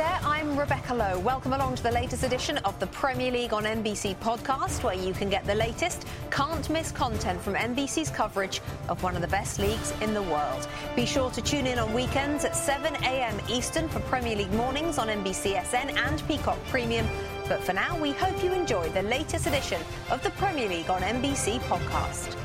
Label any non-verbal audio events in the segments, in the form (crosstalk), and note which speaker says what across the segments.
Speaker 1: there, I'm Rebecca Lowe. Welcome along to the latest edition of the Premier League on NBC podcast, where you can get the latest, can't miss content from NBC's coverage of one of the best leagues in the world. Be sure to tune in on weekends at 7 a.m. Eastern for Premier League mornings on NBCSN and Peacock Premium. But for now, we hope you enjoy the latest edition of the Premier League on NBC podcast.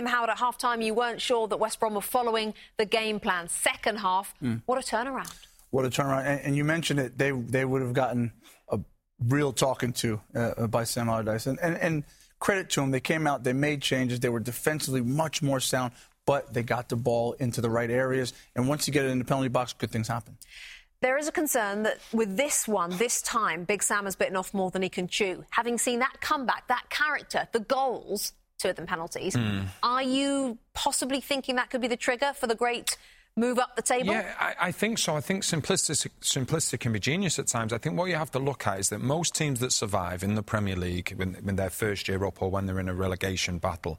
Speaker 1: Tim Howard, at halftime, you weren't sure that West Brom were following the game plan. Second half, mm. what a turnaround.
Speaker 2: What a turnaround. And, and, you mentioned it, they, they would have gotten a real talking to uh, by Sam Allardyce. And, and, and credit to them, they came out, they made changes, they were defensively much more sound, but they got the ball into the right areas. And once you get it in the penalty box, good things happen.
Speaker 1: There is a concern that with this one, this time, Big Sam has bitten off more than he can chew. Having seen that comeback, that character, the goals, two of them penalties. Mm. Are you possibly thinking that could be the trigger for the great move up the table?
Speaker 3: Yeah, I, I, think so. I think simplicity, simplicity can be genius at times. I think what you have to look at is that most teams that survive in the Premier League, when, when they're first year up or when they're in a relegation battle,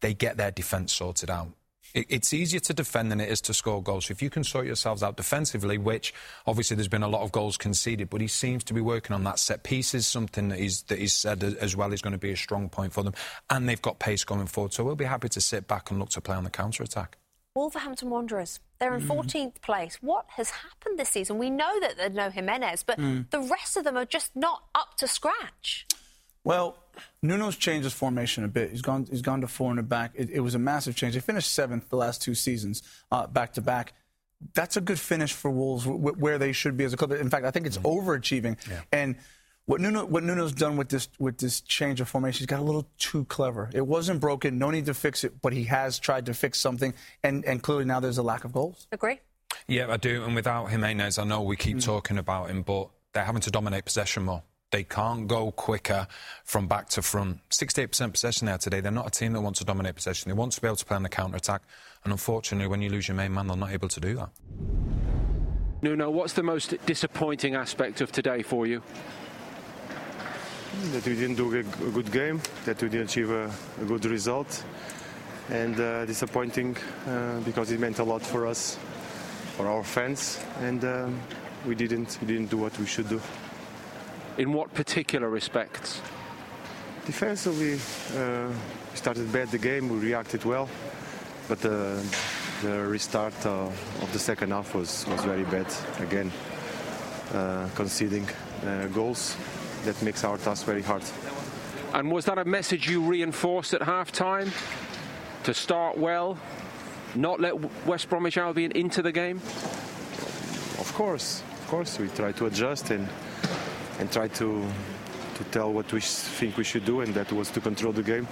Speaker 3: they get their defence sorted out it's easier to defend than it is to score goals. So if you can sort yourselves out defensively, which obviously there's been a lot of goals conceded, but he seems to be working on that. Set pieces, something that he's, that he's said as well is going to be a strong point for them. And they've got pace going forward. So we'll be happy to sit back and look to play on the counter attack.
Speaker 1: Wolverhampton Wanderers. They're in mm. 14th place. What has happened this season? We know that there's no Jimenez, but mm. the rest of them are just not up to scratch.
Speaker 2: Well, Nuno's changed his formation a bit. He's gone. He's gone to four in the back. It, it was a massive change. They finished seventh the last two seasons, uh, back to back. That's a good finish for Wolves, w- where they should be as a club. In fact, I think it's mm-hmm. overachieving. Yeah. And what Nuno, what Nuno's done with this with this change of formation, he's got a little too clever. It wasn't broken. No need to fix it, but he has tried to fix something, and and clearly now there's a lack of goals.
Speaker 1: Agree.
Speaker 3: Yeah, I do. And without Jimenez, I know we keep mm-hmm. talking about him, but they're having to dominate possession more. They can't go quicker from back to front. 68% possession there today. They're not a team that wants to dominate possession. They want to be able to play on the counter attack. And unfortunately, when you lose your main man, they're not able to do that.
Speaker 4: Nuno, what's the most disappointing aspect of today for you?
Speaker 5: That we didn't do a good game, that we didn't achieve a, a good result, and uh, disappointing uh, because it meant a lot for us, for our fans, and um, we didn't we didn't do what we should do.
Speaker 4: In what particular respects?
Speaker 5: Defensively, uh, we started bad the game, we reacted well, but the, the restart uh, of the second half was, was very bad. Again, uh, conceding uh, goals, that makes our task very hard.
Speaker 4: And was that a message you reinforced at half time? To start well, not let West Bromwich Albion into the game?
Speaker 5: Of course, of course, we try to adjust and and try to to tell what we think we should do, and that was to control the game.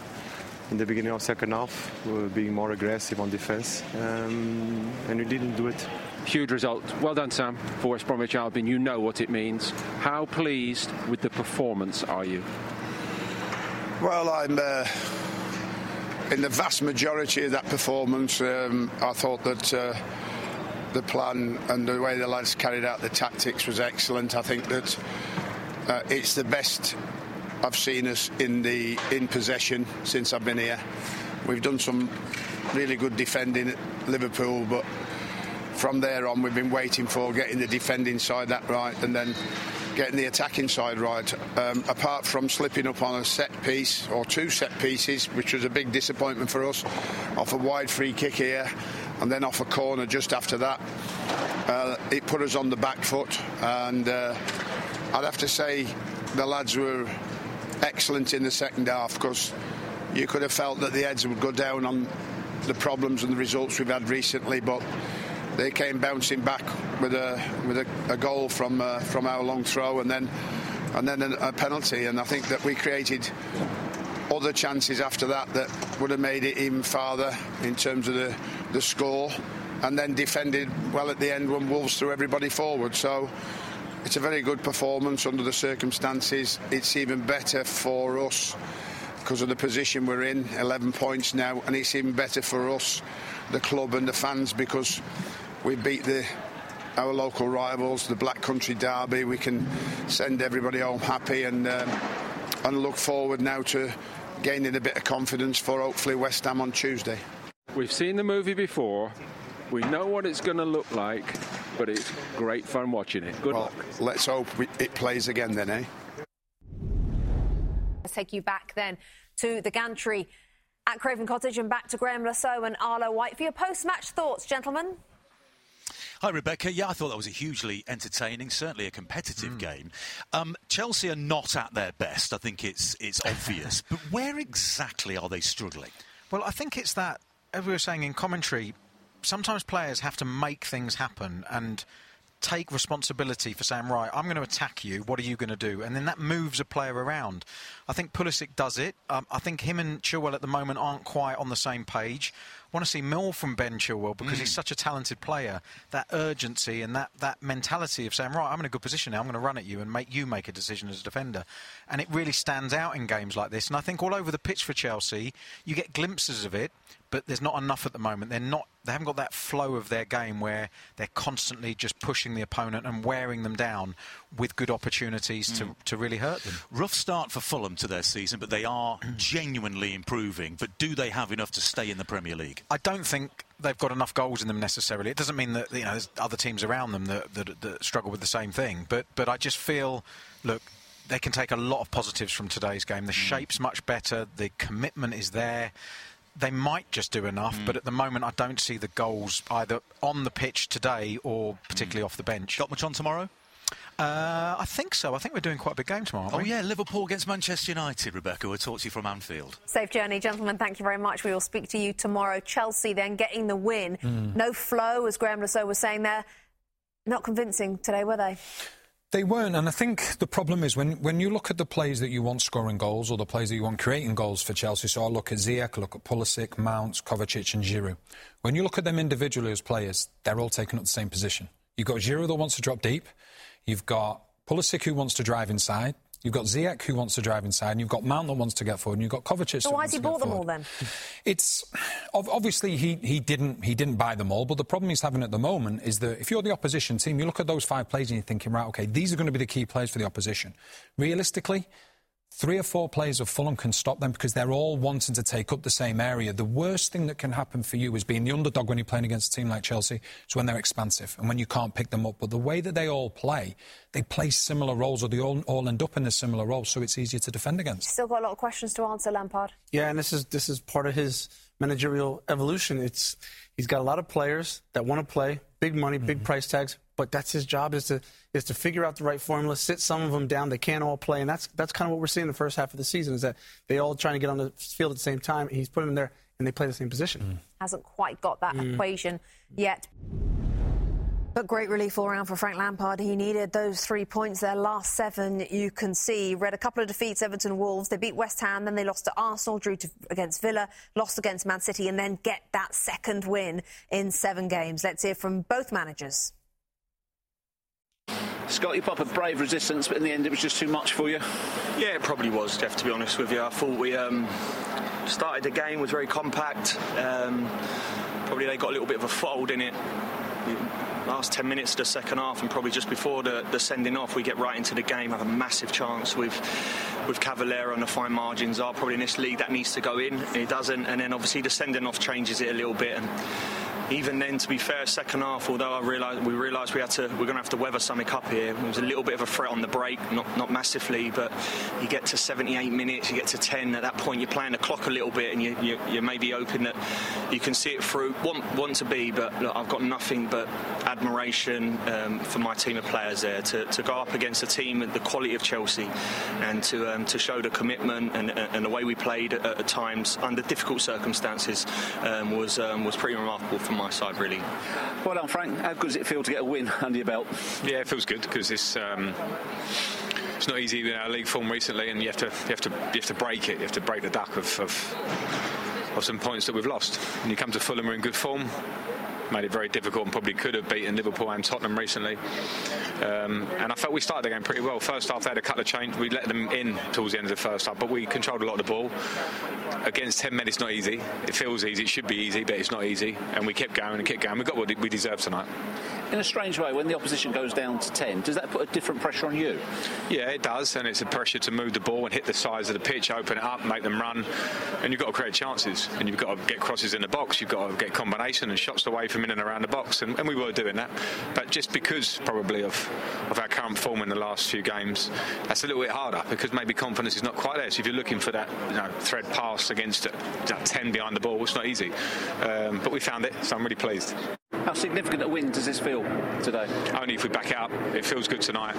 Speaker 5: In the beginning of second half, we were being more aggressive on defence, um, and we didn't do it.
Speaker 4: Huge result. Well done, Sam, for West Bromwich Albion. You know what it means. How pleased with the performance are you?
Speaker 6: Well, I'm. Uh, in the vast majority of that performance, um, I thought that uh, the plan and the way the lads carried out the tactics was excellent. I think that uh, it's the best I've seen us in the in possession since I've been here. We've done some really good defending at Liverpool, but from there on we've been waiting for getting the defending side that right and then getting the attacking side right. Um, apart from slipping up on a set piece or two set pieces, which was a big disappointment for us, off a wide free kick here and then off a corner just after that, uh, it put us on the back foot and. Uh, I'd have to say the lads were excellent in the second half because you could have felt that the heads would go down on the problems and the results we've had recently, but they came bouncing back with a with a, a goal from uh, from our long throw and then and then a, penalty. And I think that we created other chances after that that would have made it even farther in terms of the the score, and then defended well at the end when Wolves threw everybody forward. So it's a very good performance under the circumstances. It's even better for us because of the position we're in, 11 points now, and it's even better for us, the club and the fans, because we beat the our local rivals, the Black Country Derby. We can send everybody home happy and um, and look forward now to gaining a bit of confidence for hopefully West Ham on Tuesday.
Speaker 4: We've seen the movie before. We know what it's going to look like, but it's great fun watching it. Good
Speaker 6: well,
Speaker 4: luck.
Speaker 6: let's hope it plays again then, eh?
Speaker 1: Let's take you back then to the gantry at Craven Cottage and back to Graeme Le Saux and Arlo White for your post-match thoughts, gentlemen.
Speaker 7: Hi, Rebecca. Yeah, I thought that was a hugely entertaining, certainly a competitive mm. game. Um, Chelsea are not at their best. I think it's it's obvious. (laughs) but where exactly are they struggling?
Speaker 3: Well, I think it's that, as we were saying in commentary, sometimes players have to make things happen and take responsibility for saying, right, I'm going to attack you. What are you going to do? And then that moves a player around. I think Pulisic does it. Um, I think him and Chilwell at the moment aren't quite on the same page. I want to see more from Ben Chilwell because mm. he's such a talented player. That urgency and that, that mentality of saying, right, I'm in a good position now. I'm going to run at you and make you make a decision as a defender. And it really stands out in games like this. And I think all over the pitch for Chelsea, you get glimpses of it, but there's not enough at the moment. They're not they haven't got that flow of their game where they're constantly just pushing the opponent and wearing them down with good opportunities mm. to, to really hurt them.
Speaker 7: Rough start for Fulham to their season, but they are (clears throat) genuinely improving. But do they have enough to stay in the Premier League?
Speaker 3: I don't think they've got enough goals in them necessarily. It doesn't mean that you know there's other teams around them that, that, that struggle with the same thing. But but I just feel, look, they can take a lot of positives from today's game. The mm. shape's much better. The commitment is there they might just do enough, mm. but at the moment I don't see the goals either on the pitch today or particularly mm. off the bench.
Speaker 7: Got much on tomorrow?
Speaker 3: Uh, I think so. I think we're doing quite a big game tomorrow.
Speaker 7: Oh,
Speaker 3: we?
Speaker 7: yeah, Liverpool against Manchester United, Rebecca. We'll talk to you from Anfield.
Speaker 1: Safe journey, gentlemen. Thank you very much. We will speak to you tomorrow. Chelsea then getting the win. Mm. No flow, as Graeme Le was saying there. Not convincing today, were they?
Speaker 3: They weren't, and I think the problem is when, when you look at the plays that you want scoring goals or the plays that you want creating goals for Chelsea. So I look at Ziyech, look at Pulisic, Mount, Kovacic, and Giroud. When you look at them individually as players, they're all taking up the same position. You've got Giroud that wants to drop deep. You've got Pulisic who wants to drive inside. You've got Ziyech who wants to drive inside, and you've got Mount that wants to get forward, and you've got Kovacic.
Speaker 1: So why has he bought them all then?
Speaker 3: It's obviously he, he didn't he didn't buy them all, but the problem he's having at the moment is that if you're the opposition team, you look at those five players and you're thinking, right, okay, these are going to be the key players for the opposition. Realistically, three or four players of Fulham can stop them because they're all wanting to take up the same area. The worst thing that can happen for you is being the underdog when you're playing against a team like Chelsea. It's when they're expansive and when you can't pick them up. But the way that they all play, they play similar roles or they all, all end up in a similar role, so it's easier to defend against.
Speaker 1: Still got a lot of questions to answer, Lampard.
Speaker 2: Yeah, and this is this is part of his managerial evolution. It's he's got a lot of players that want to play, big money, big mm-hmm. price tags, but that's his job is to is to figure out the right formula, sit some of them down. They can't all play, and that's that's kind of what we're seeing the first half of the season is that they all trying to get on the field at the same time. He's putting them there, and they play the same position. Mm.
Speaker 1: Hasn't quite got that mm. equation yet. But great relief all round for Frank Lampard. He needed those three points. Their last seven, you can see. Read a couple of defeats, Everton, Wolves. They beat West Ham, then they lost to Arsenal, drew to, against Villa, lost against Man City, and then get that second win in seven games. Let's hear from both managers.
Speaker 8: Scott, you pop a brave resistance, but in the end it was just too much for you.
Speaker 9: Yeah, it probably was, Jeff. To be honest with you, I thought we um, started the game was very compact. Um, probably they got a little bit of a fold in it. Last 10 minutes of the second half, and probably just before the, the sending off, we get right into the game, have a massive chance with with Cavaleiro and the fine margins are. Probably in this league that needs to go in, it doesn't, and then obviously the sending off changes it a little bit. And even then, to be fair, second half, although I realised we realised we had to, we're going to have to weather something up here. It was a little bit of a threat on the break, not not massively, but you get to 78 minutes, you get to 10. At that point, you're playing the clock a little bit, and you, you, you may be hoping that you can see it through. Want want to be, but look, I've got nothing but admiration um, for my team of players there to, to go up against a team the quality of Chelsea, and to um, to show the commitment and, and the way we played at, at times under difficult circumstances um, was um, was pretty remarkable for my side, really.
Speaker 8: Well done, Frank. How good does it feel to get a win under your belt?
Speaker 9: Yeah, it feels good because it's. Um, it's not easy in our league form recently, and you have to you have to you have to break it. You have to break the duck of, of, of some points that we've lost. And you come to Fulham, we're in good form made it very difficult and probably could have beaten Liverpool and Tottenham recently. Um, and I felt we started the game pretty well. First half, they had a couple of changes. We let them in towards the end of the first half, but we controlled a lot of the ball. Against 10 men, it's not easy. It feels easy. It should be easy, but it's not easy. And we kept going and kept going. We got what we deserved tonight.
Speaker 8: In a strange way, when the opposition goes down to 10, does that put a different pressure on you?
Speaker 10: Yeah, it does, and it's a pressure to move the ball and hit the sides of the pitch, open it up, make them run, and you've got to create chances, and you've got to get crosses in the box, you've got to get combination and shots away from in and around the box, and, and we were doing that. But just because probably of of our current form in the last few games, that's a little bit harder because maybe confidence is not quite there. So if you're looking for that you know, thread pass against that 10 behind the ball, it's not easy. Um, but we found it, so I'm really pleased.
Speaker 8: How significant a win does this feel today?
Speaker 10: Only if we back it up. It feels good tonight.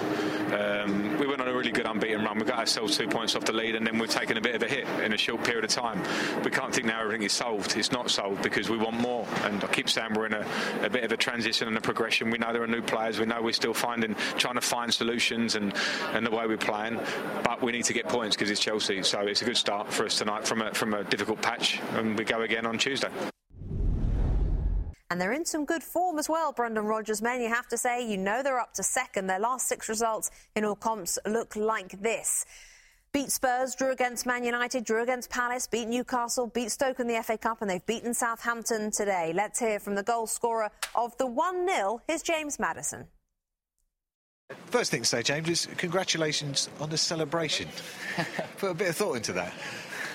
Speaker 10: Um, we went on a really good unbeaten run. We got ourselves two points off the lead, and then we've taken a bit of a hit in a short period of time. We can't think now everything is solved. It's not solved because we want more. And I keep saying we're in a, a bit of a transition and a progression. We know there are new players. We know we're still finding, trying to find solutions and, and the way we're playing. But we need to get points because it's Chelsea. So it's a good start for us tonight from a, from a difficult patch, and we go again on Tuesday.
Speaker 1: And they're in some good form as well, Brendan Rodgers men. You have to say, you know they're up to second. Their last six results in all comps look like this. Beat Spurs, drew against Man United, drew against Palace, beat Newcastle, beat Stoke in the FA Cup, and they've beaten Southampton today. Let's hear from the goal scorer of the 1 0. Here's James Maddison.
Speaker 11: First thing to say, James, is congratulations on the celebration. (laughs) Put a bit of thought into that.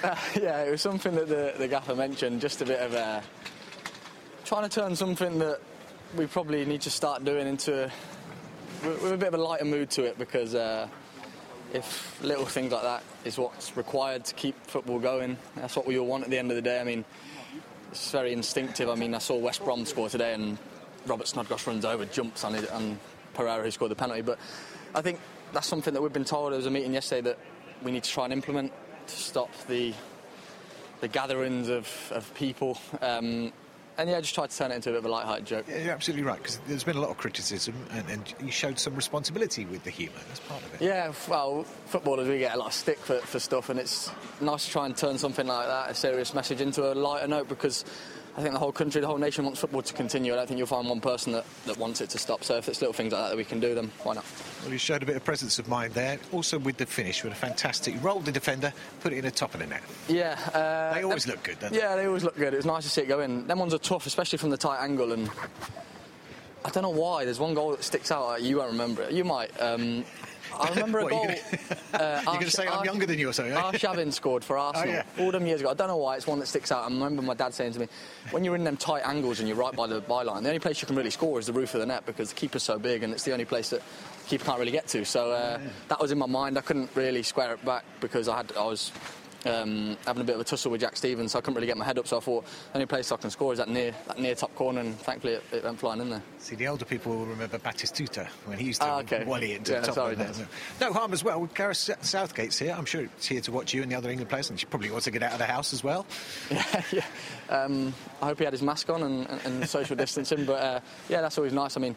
Speaker 12: Uh, (laughs) yeah, it was something that the, the gaffer mentioned, just a bit of a trying to turn something that we probably need to start doing into a, with a bit of a lighter mood to it because uh, if little things like that is what's required to keep football going, that's what we all want at the end of the day. I mean, it's very instinctive. I mean, I saw West Brom score today and Robert Snodgrass runs over, jumps on it, and Pereira who scored the penalty. But I think that's something that we've been told. There was a meeting yesterday that we need to try and implement to stop the the gatherings of, of people. Um, and yeah, just tried to turn it into a bit of a light-hearted joke.
Speaker 11: Yeah, you're absolutely right because there's been a lot of criticism, and, and, you showed some responsibility with the humour. That's part of it.
Speaker 12: Yeah, well, footballers we get a lot of stick for, for stuff, and it's nice to try and turn something like that, a serious message, into a lighter note because I think the whole country, the whole nation wants football to continue. I don't think you'll find one person that, that wants it to stop. So if it's little things like that that we can do, then why not?
Speaker 11: Well, you showed a bit of presence of mind there. Also with the finish, with a fantastic rolled the defender, put it in the top of the net.
Speaker 12: Yeah,
Speaker 11: uh, they always look good, don't
Speaker 12: they? Yeah, they always look good. It was nice to see it go in. Them ones are tough, especially from the tight angle. And I don't know why. There's one goal that sticks out. You won't remember it. You might. Um, I remember a goal. (laughs)
Speaker 11: You're uh, going to say I'm younger than you or something? Yeah?
Speaker 12: Arshavin scored for Arsenal (laughs) oh, yeah. all them years ago. I don't know why. It's one that sticks out. I remember my dad saying to me, when you're in them tight angles and you're right by the byline, the only place you can really score is the roof of the net because the keeper's so big and it's the only place that the keeper can't really get to. So uh, yeah. that was in my mind. I couldn't really square it back because I had I was um, having a bit of a tussle with Jack Stephens, so I couldn't really get my head up. So I thought the only place I can score is that near that near top corner, and thankfully it, it went flying in there.
Speaker 11: See, the older people will remember Batistuta when he used to
Speaker 12: ah, okay.
Speaker 11: volley it to
Speaker 12: yeah,
Speaker 11: the top.
Speaker 12: Sorry,
Speaker 11: of no harm as well. Gareth Southgate's here. I'm sure he's here to watch you and the other England players, and she probably wants to get out of the house as well. (laughs)
Speaker 12: yeah, yeah. Um, I hope he had his mask on and, and, and social (laughs) distancing, but uh, yeah, that's always nice. I mean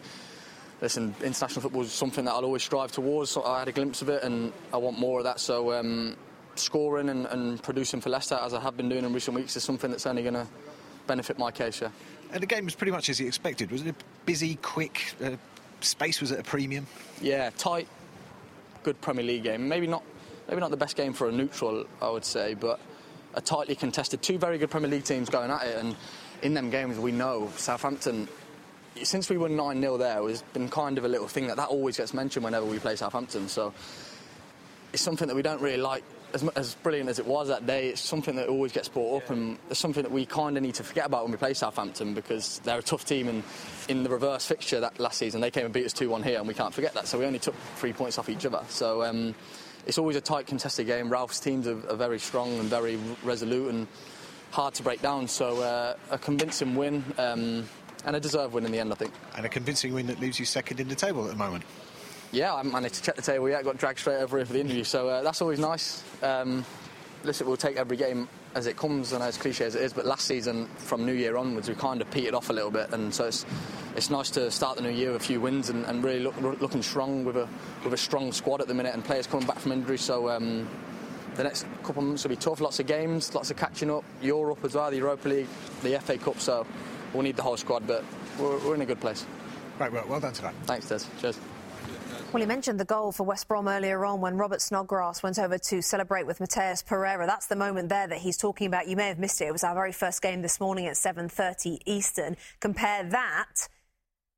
Speaker 12: listen, international football is something that I'll always strive towards. So I had a glimpse of it, and I want more of that. So um, scoring and, and, producing for Leicester, as I have been doing in recent weeks, is something that's only going to benefit my case, yeah.
Speaker 11: And the game was pretty much as you expected. Was it a busy, quick? Uh, space was at a premium?
Speaker 12: Yeah, tight, good Premier League game. Maybe not, maybe not the best game for a neutral, I would say, but a tightly contested. Two very good Premier League teams going at it, and in them games we know Southampton. Since we won 9 0 there, it's been kind of a little thing that that always gets mentioned whenever we play Southampton. So it's something that we don't really like as, as brilliant as it was that day, it's something that always gets brought up, and it's something that we kind of need to forget about when we play Southampton because they're a tough team. And in the reverse fixture that last season, they came and beat us 2 1 here, and we can't forget that. So we only took three points off each other. So um, it's always a tight, contested game. Ralph's teams are, are, very strong and very resolute and hard to break down. So uh, a convincing win. Um, and a deserved win in the end, I think.
Speaker 11: And a convincing win that leaves you second in the table at the moment.
Speaker 12: Yeah, I haven't managed to check the table yet. Got dragged straight over here for the interview, so uh, that's always nice. Um, listen, we'll take every game as it comes, and as cliche as it is. But last season, from New Year onwards, we kind of petered off a little bit, and so it's it's nice to start the new year with a few wins and, and really look, looking strong with a with a strong squad at the minute, and players coming back from injury. So. Um, the next couple of months will be tough. Lots of games, lots of catching up. Europe as well, the Europa League, the FA Cup. So we'll need the whole squad, but we're, we're in a good place.
Speaker 11: Right, well, well done tonight.
Speaker 12: Thanks, Des. Cheers.
Speaker 1: Well, he mentioned the goal for West Brom earlier on when Robert Snodgrass went over to celebrate with Matheus Pereira. That's the moment there that he's talking about. You may have missed it. It was our very first game this morning at 7.30 Eastern. Compare that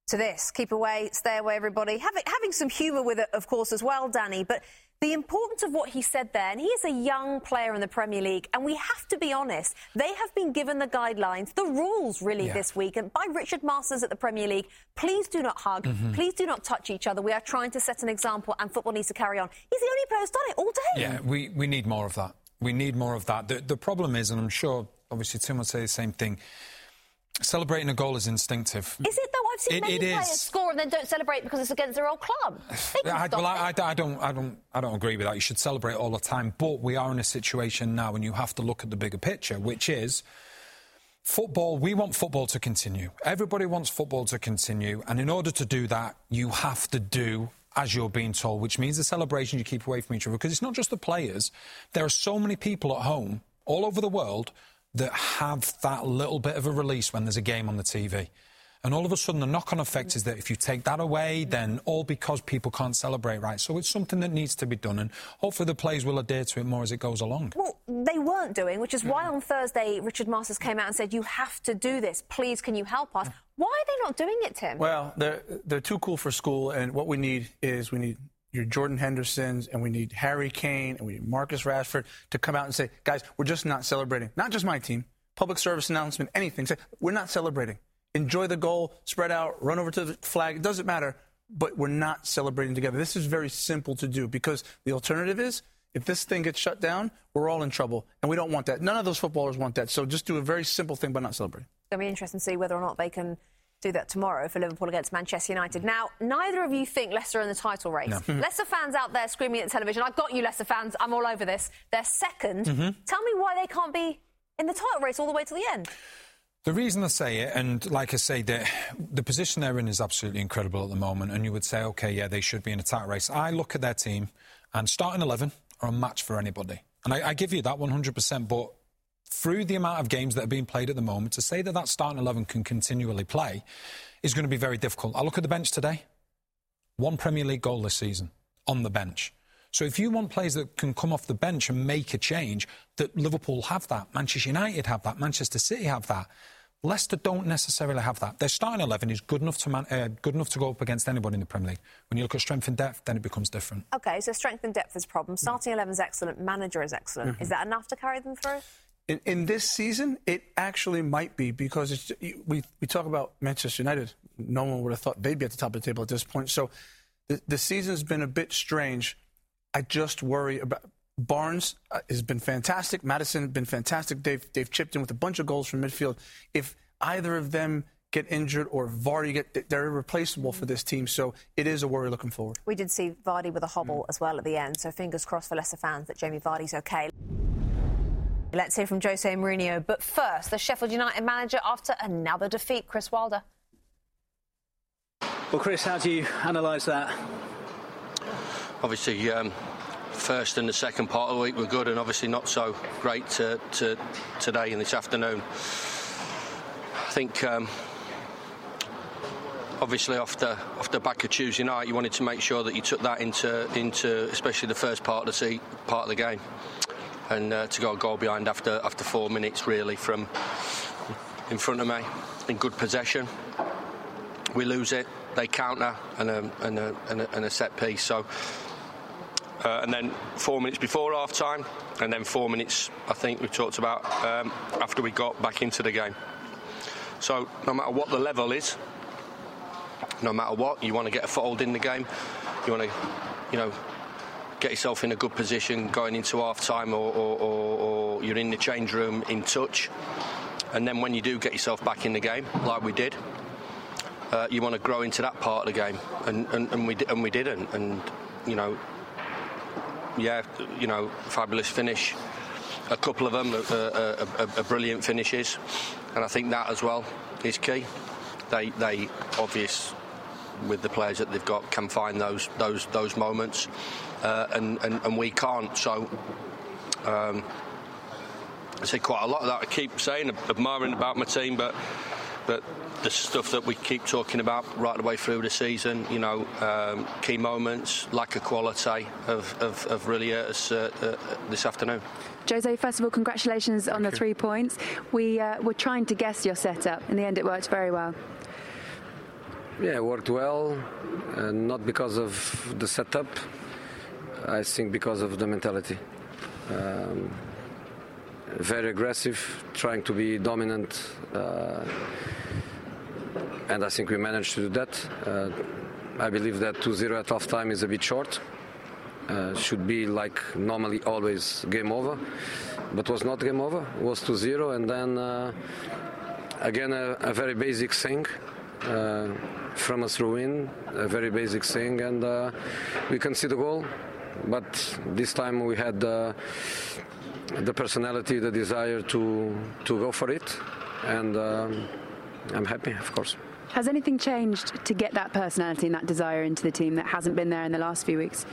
Speaker 1: to this. Keep away, stay away, everybody. Having, having some humour with it, of course, as well, Danny. But the importance of what he said there, and he is a young player in the Premier League, and we have to be honest, they have been given the guidelines, the rules really
Speaker 3: Yeah.
Speaker 1: this week, and by Richard Masters at the Premier League. Please do not hug,
Speaker 3: Mhm.
Speaker 1: please do not touch each other. We are trying to set an example, and football needs to carry on. He's the only player who's done it all day.
Speaker 3: Yeah, we, we need more of that. We need more of that. The, the problem is, and I'm sure obviously Tim would say the same thing, celebrating a goal is instinctive.
Speaker 1: Is it though? I've seen
Speaker 3: It-
Speaker 1: many
Speaker 3: it
Speaker 1: players
Speaker 3: is.
Speaker 1: score and then don't celebrate because it's against their old club. (sighs)
Speaker 3: I, well. I, I- I don't, I don't, I don't, I don't agree with that. You should celebrate all the time, but we are in a situation now, and you have to look at the bigger picture, which is football. We want football to continue. Everybody wants football to continue, and in order to do that, you have to do as you're being told, which means the celebration you keep away from each other. Because it's not just the players. There are so many people at home, all over the world, that have that little bit of a release when there's a game on the TV. And all of a sudden, the knock on effect is that if you take that away, then all because people can't celebrate right. So it's something that needs to be done, and hopefully the players will adhere to it more as it goes along.
Speaker 1: Well, they weren't doing, which is why on Thursday Richard Masters came out and said, "You have to do this. Please, can you help us?" Why are they not doing it, Tim?
Speaker 2: Well, they're they're too cool for school, and what we need is we need your Jordan Hendersons, and we need Harry Kane, and we need Marcus Rashford to come out and say, guys, we're just not celebrating. Not just my team. Public service announcement, anything. Say we're not celebrating. Enjoy the goal, spread out, run over to the flag. It doesn't matter, but we're not celebrating together. This is very simple to do because the alternative is. If this thing gets shut down, we're all in trouble, and we don't want that. None of those footballers want that. So just do a very simple thing by not celebrating.
Speaker 1: It's going to be interesting to see whether or not they can do that tomorrow for Liverpool against Manchester United. Now, neither of you think Leicester are in the title race.
Speaker 3: No. (laughs)
Speaker 1: Leicester fans out there screaming at the television, I've got you, Leicester fans, I'm all over this. They're 2nd
Speaker 3: Mhm.
Speaker 1: Tell me why they can't be in the title race all the way to the end.
Speaker 3: The reason I say it, and like I say, the, the position they're in is absolutely incredible at the moment. And you would say, okay, yeah, they should be in a title race. I look at their team, and starting 11 are a match for anybody. And I, I give you that 100%. But through the amount of games that are being played at the moment, to say that that starting 11 can continually play is going to be very difficult. I look at the bench today. One Premier League goal this season on the bench. So if you want players that can come off the bench and make a change, that Liverpool have that, Manchester United have that, Manchester City have that. Leicester don't necessarily have that. Their starting eleven is good enough to man, uh, good enough to go up against anybody in the Premier League. When you look at strength and depth, then it becomes different.
Speaker 1: Okay, so strength and depth is a problem. Starting 11 is excellent, manager is excellent.
Speaker 2: Mhm.
Speaker 1: Is that enough to carry them through?
Speaker 2: In, in this season, it actually might be because we we talk about Manchester United. No one would have thought they'd be at the top of the table at this point. So the, the season's been a bit strange. I just worry about Barnes uh, has been fantastic. Maddison has been fantastic. They've they've chipped in with a bunch of goals from midfield. If either of them get injured or Vardy get, they're irreplaceable for this team. So it is a worry looking forward.
Speaker 1: We did see Vardy with a hobble as well at the end, so fingers crossed for Leicester fans that Jamie Vardy's okay. Let's hear from Jose Mourinho. But first, the Sheffield United manager after another defeat, Chris Wilder.
Speaker 13: Well, Chris, how do you analyse that?
Speaker 14: Obviously, um, first and the second part of the week were good, and obviously not so great to, to today and this afternoon. I think. Um, Obviously, off the off the back of Tuesday night, you wanted to make sure that you took that into into especially the first part of the se- part of the game, and uh, to go a goal behind after after four minutes really from in front of me in good possession. We lose it, they counter and a, and a, and a, and a set piece. So, uh, and then four minutes before half time, and then four minutes, I think we talked about, um, after we got back into the game. So, no matter what the level is, no matter what, you want to get a foothold in the game, you want to, you know, get yourself in a good position going into half time or, or, or, or you're in the change room in touch. And then when you do get yourself back in the game, like we did, uh, you want to grow into that part of the game, and, and, and we and we didn't, and you know, yeah, you know, fabulous finish. A couple of them are, are, are, are brilliant finishes, and I think that as well is key. They they obvious with the players that they've got can find those those those moments, uh, and, and and we can't. So. Um, I say quite a lot of that. I keep saying, admiring about my team, but but the stuff that we keep talking about right the way through the season, you know, um, key moments, lack of quality, have, have, have really hurt us uh, uh, this afternoon.
Speaker 15: Jose, first of all, congratulations on the three points. We uh, were trying to guess your setup. In the end, it worked very well.
Speaker 16: yeah, it worked well, uh, not because of the setup. I think because of the mentality. Um, very aggressive, trying to be dominant, uh, and I think we managed to do that. Uh, I believe that 2-0 at half time is a bit short. Uh, should be like normally always game over, but was not game over. Was 2-0, and then uh, again a, a, very basic thing uh, from a throw-in, a very basic thing, and uh, we can see the goal. But this time we had uh, the personality, the desire to to go for it, and um, I'm happy, of course.
Speaker 15: Has anything changed to get that personality and that desire into the team that hasn't been there in the last few weeks?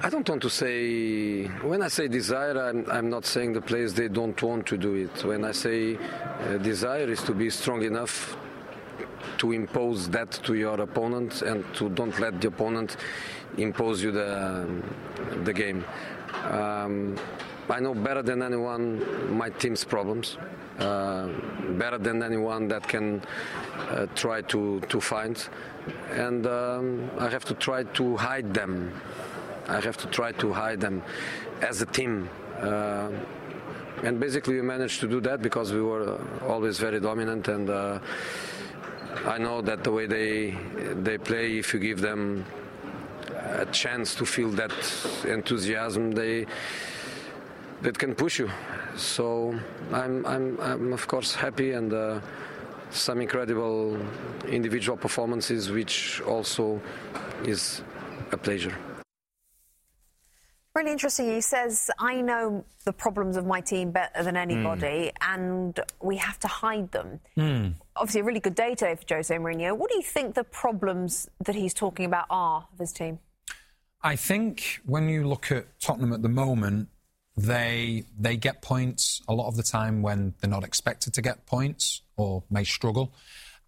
Speaker 16: I don't want to say. When I say desire, I'm, I'm not saying the players they don't want to do it. When I say uh, desire is to be strong enough to impose that to your opponent and to don't let the opponent impose you the the game. Um, I know better than anyone my team's problems, uh, better than anyone that can uh, try to, to find. And um, I have to try to hide them. I have to try to hide them as a team. Uh, and basically, we managed to do that because we were always very dominant. And uh, I know that the way they they play, if you give them a chance to feel that enthusiasm, they that can push you. So I'm, I'm, I'm of course happy and uh, some incredible individual performances, which also is a pleasure.
Speaker 1: Really interesting. He says, I know the problems of my team better than anybody, mm. and we have to hide them. Mm. Obviously, a really good day today for Jose Mourinho. What do you think the problems that he's talking about are of his team?
Speaker 3: I think when you look at Tottenham at the moment, they they get points a lot of the time when they're not expected to get points or may struggle,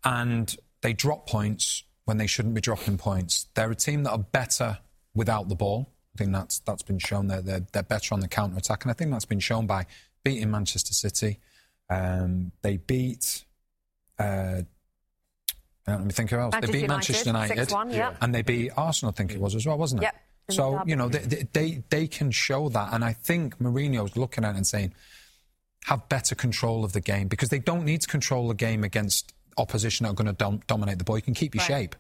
Speaker 3: and they drop points when they shouldn't be dropping points. They're a team that are better without the ball. I think that's that's been shown. They're they're, they're better on the counter attack, and I think that's been shown by beating Manchester City. Um, they beat. Uh, let me think who else.
Speaker 1: Manchester
Speaker 3: they beat
Speaker 1: United,
Speaker 3: Manchester United,
Speaker 1: 6-1, yeah.
Speaker 3: and they beat Arsenal. I think it was as well, wasn't it?
Speaker 1: Yep.
Speaker 3: So you know they, they they can show that, and I think Mourinho's looking at it and saying, have better control of the game because they don't need to control the game against opposition that are going to dom- dominate the ball. You can keep your
Speaker 1: Right.
Speaker 3: shape,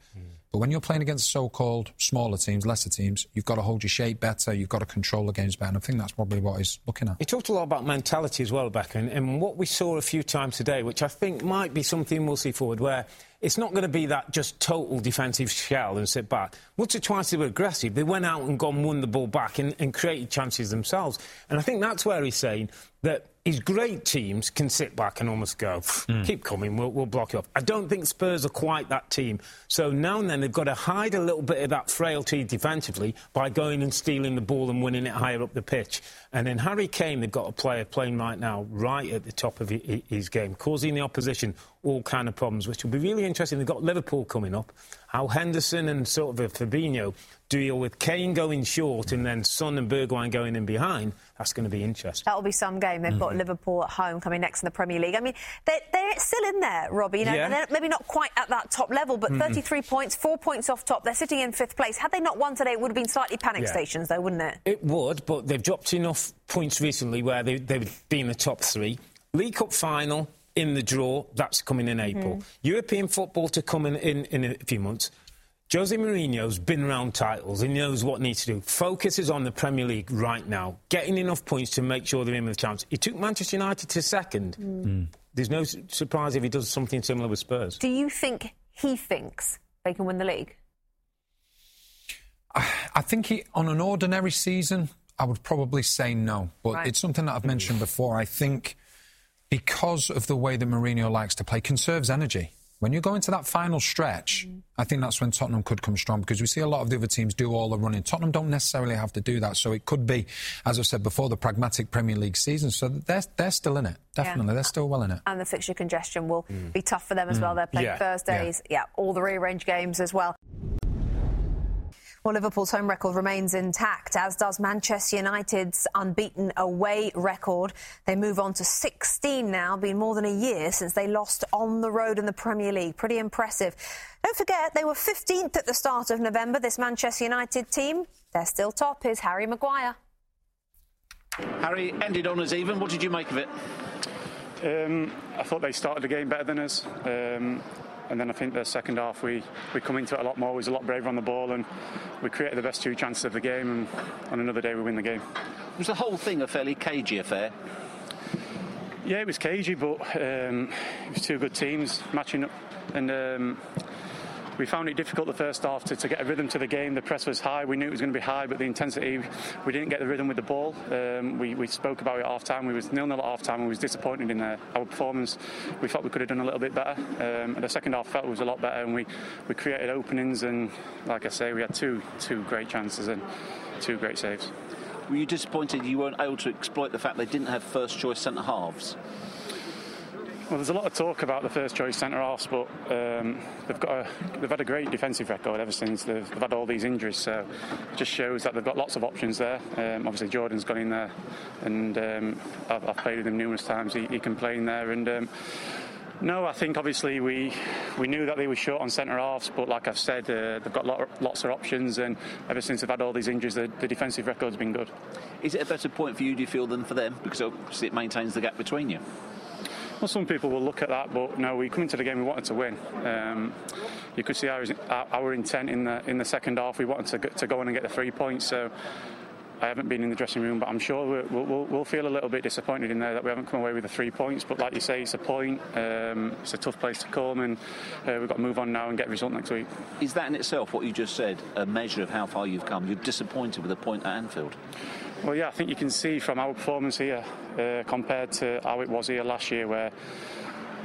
Speaker 3: but when you're playing against so-called smaller teams, lesser teams, you've got to hold your shape better. You've got to control the games better. And I think that's probably what he's looking at.
Speaker 17: He talked a lot about mentality as well, Becca, and, and what we saw a few times today, which I think might be something we'll see forward, where it's not going to be that just total defensive shell and sit back. Once or twice they were aggressive. They went out and gone, won the ball back and, and created chances themselves. And I think that's where he's saying that his great teams can sit back and almost go, hmm. keep coming, we'll, we'll block you off. I don't think Spurs are quite that team. So now and then they've got to hide a little bit of that frailty defensively by going and stealing the ball and winning it higher up the pitch. And in Harry Kane, they've got a player playing right now right at the top of his game, causing the opposition all kind of problems, which will be really interesting. They've got Liverpool coming up. How Henderson and sort of a Fabinho deal with Kane going short and then Son and Bergwijn going in behind. That's going to be interesting.
Speaker 1: That'll be some game. They've got Liverpool at home coming next in the Premier League. I mean, they're, they're still in there, Robbie. You know,
Speaker 17: Yeah.
Speaker 1: they're maybe not quite at that top level, but
Speaker 17: Mm-mm.
Speaker 1: 33 points, four points off top. They're sitting in fifth place. Had they not won today, it would have been slightly panic
Speaker 17: Yeah.
Speaker 1: stations, though, wouldn't it?
Speaker 17: It would, but they've dropped enough points recently where they, they would be in the top three. League Cup final in the draw, that's coming in April.
Speaker 1: Mhm.
Speaker 17: European football to come in, in, in a few months. Jose Mourinho's been around titles. He knows what needs to do. Focus is on the Premier League right now, getting enough points to make sure they're in with a chance. He took Manchester United to second. Mm. There's no surprise if he does something similar with Spurs.
Speaker 1: Do you think he thinks they can win the league?
Speaker 3: I think he, on an ordinary season, I would probably say no. But
Speaker 1: Right.
Speaker 3: it's something that I've mentioned before. I think because of the way that Mourinho likes to play, conserves energy. When you go into that final stretch, I think that's when Tottenham could come strong because we see a lot of the other teams do all the running. Tottenham don't necessarily have to do that. So it could be, as I said before, the pragmatic Premier League season. So they're, they're still in it. Definitely. They're still well in it.
Speaker 1: And the fixture congestion will mm. be tough for them as well. They're playing mm.
Speaker 3: Yeah,
Speaker 1: Thursdays. Yeah. all the rearranged games as well. Well, Liverpool's home record remains intact, as does Manchester United's unbeaten away record. They move on to 16 now, been more than a year since they lost on the road in the Premier League. Pretty impressive. Don't forget, they were 15th at the start of November, this Manchester United team. They're still top. is Harry Maguire.
Speaker 8: Harry ended on us even. What did you make of it?
Speaker 18: Um, I thought they started the game better than us. Um, and then I think the second half we, we come into it a lot more. We was a lot braver on the ball and we created the best two chances of the game. And on another day we win the game.
Speaker 8: Was the whole thing a fairly cagey affair?
Speaker 18: Yeah, it was cagey, but um, it was two good teams matching up, and um, we found it difficult the first half to, to, get a rhythm to the game. The press was high. We knew it was going to be high, but the intensity, we didn't get the rhythm with the ball. Um, we, we, spoke about it half time. We was nil nil at half time. We was disappointed in uh, our performance. We thought we could have done a little bit better. Um, the second half felt was a lot better, and we, we created openings. And like I say, we had two two great chances and two great saves.
Speaker 8: Were you disappointed you weren't able to exploit the fact they didn't have first choice centre halves?
Speaker 18: Well, there's a lot of talk about the first choice centre halves, but um, they've got a, they've had a great defensive record ever since they've, they've, had all these injuries. So it just shows that they've got lots of options there. Um, obviously, Jordan's gone in there, and um, I've, I've, played with him numerous times. He, he can play in there, and um, no, I think obviously we we knew that they were short on centre halves, but like I've said, uh, they've got lot, lots of options, and ever since they've had all these injuries, the, the, defensive record's been good.
Speaker 8: Is it a better point for you, do you feel, than for them? Because obviously it maintains the gap between you.
Speaker 18: Well, some people will look at that, but no, we come into the game we wanted to win. Um, you could see our, our, intent in the in the second half. We wanted to go, to go on and get the three points. So I haven't been in the dressing room, but I'm sure we'll, we'll, we'll, feel a little bit disappointed in there that we haven't come away with the three points. But like you say, it's a point. Um, it's a tough place to come, and uh, we've got to move on now and get a result next week.
Speaker 8: Is that in itself what you just said a measure of how far you've come? You're disappointed with a point at Anfield.
Speaker 18: Well, yeah, I think you can see from our performance here uh, compared to how it was here last year, where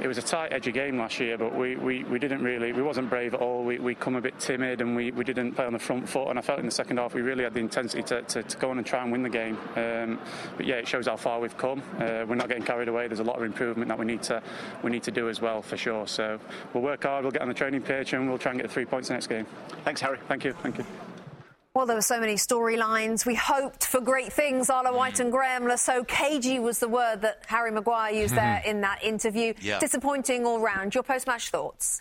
Speaker 18: it was a tight, edgy game last year, but we, we, we didn't really, we wasn't brave at all. We, we come a bit timid and we, we didn't play on the front foot. And I felt in the second half we really had the intensity to, to, to go on and try and win the game. Um, but yeah, it shows how far we've come. Uh, we're not getting carried away. There's a lot of improvement that we need to we need to do as well for sure. So we'll work hard. We'll get on the training pitch and we'll try and get the three points next game.
Speaker 8: Thanks, Harry.
Speaker 18: Thank you. Thank you.
Speaker 1: Well, there were so many storylines. We hoped for great things. Arlo White and Graeme Le Saux. Cagey was the word that Harry Maguire used there (laughs) in that interview.
Speaker 7: Yeah.
Speaker 1: Disappointing all round. Your post-match thoughts?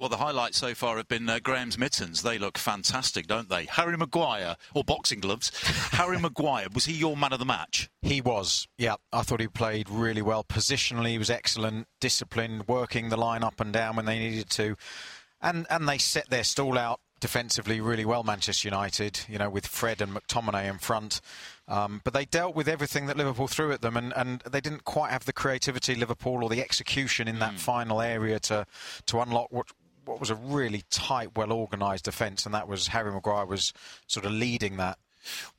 Speaker 7: Well, the highlights so far have been uh, Graeme's mittens. They look fantastic, don't they? Harry Maguire, or boxing gloves. (laughs) Harry Maguire, was he your man of the match?
Speaker 19: He was, yeah. I thought he played really well. Positionally, he was excellent, disciplined, working the line up and down when they needed to. And, and they set their stall out defensively really well, Manchester United, you know, with Fred and McTominay in front. Um, but they dealt with everything that Liverpool threw at them, and, and they didn't quite have the creativity, Liverpool, or the execution in that mm. final area to, to unlock what, what was a really tight, well organised defence, and that was Harry Maguire was sort of leading that.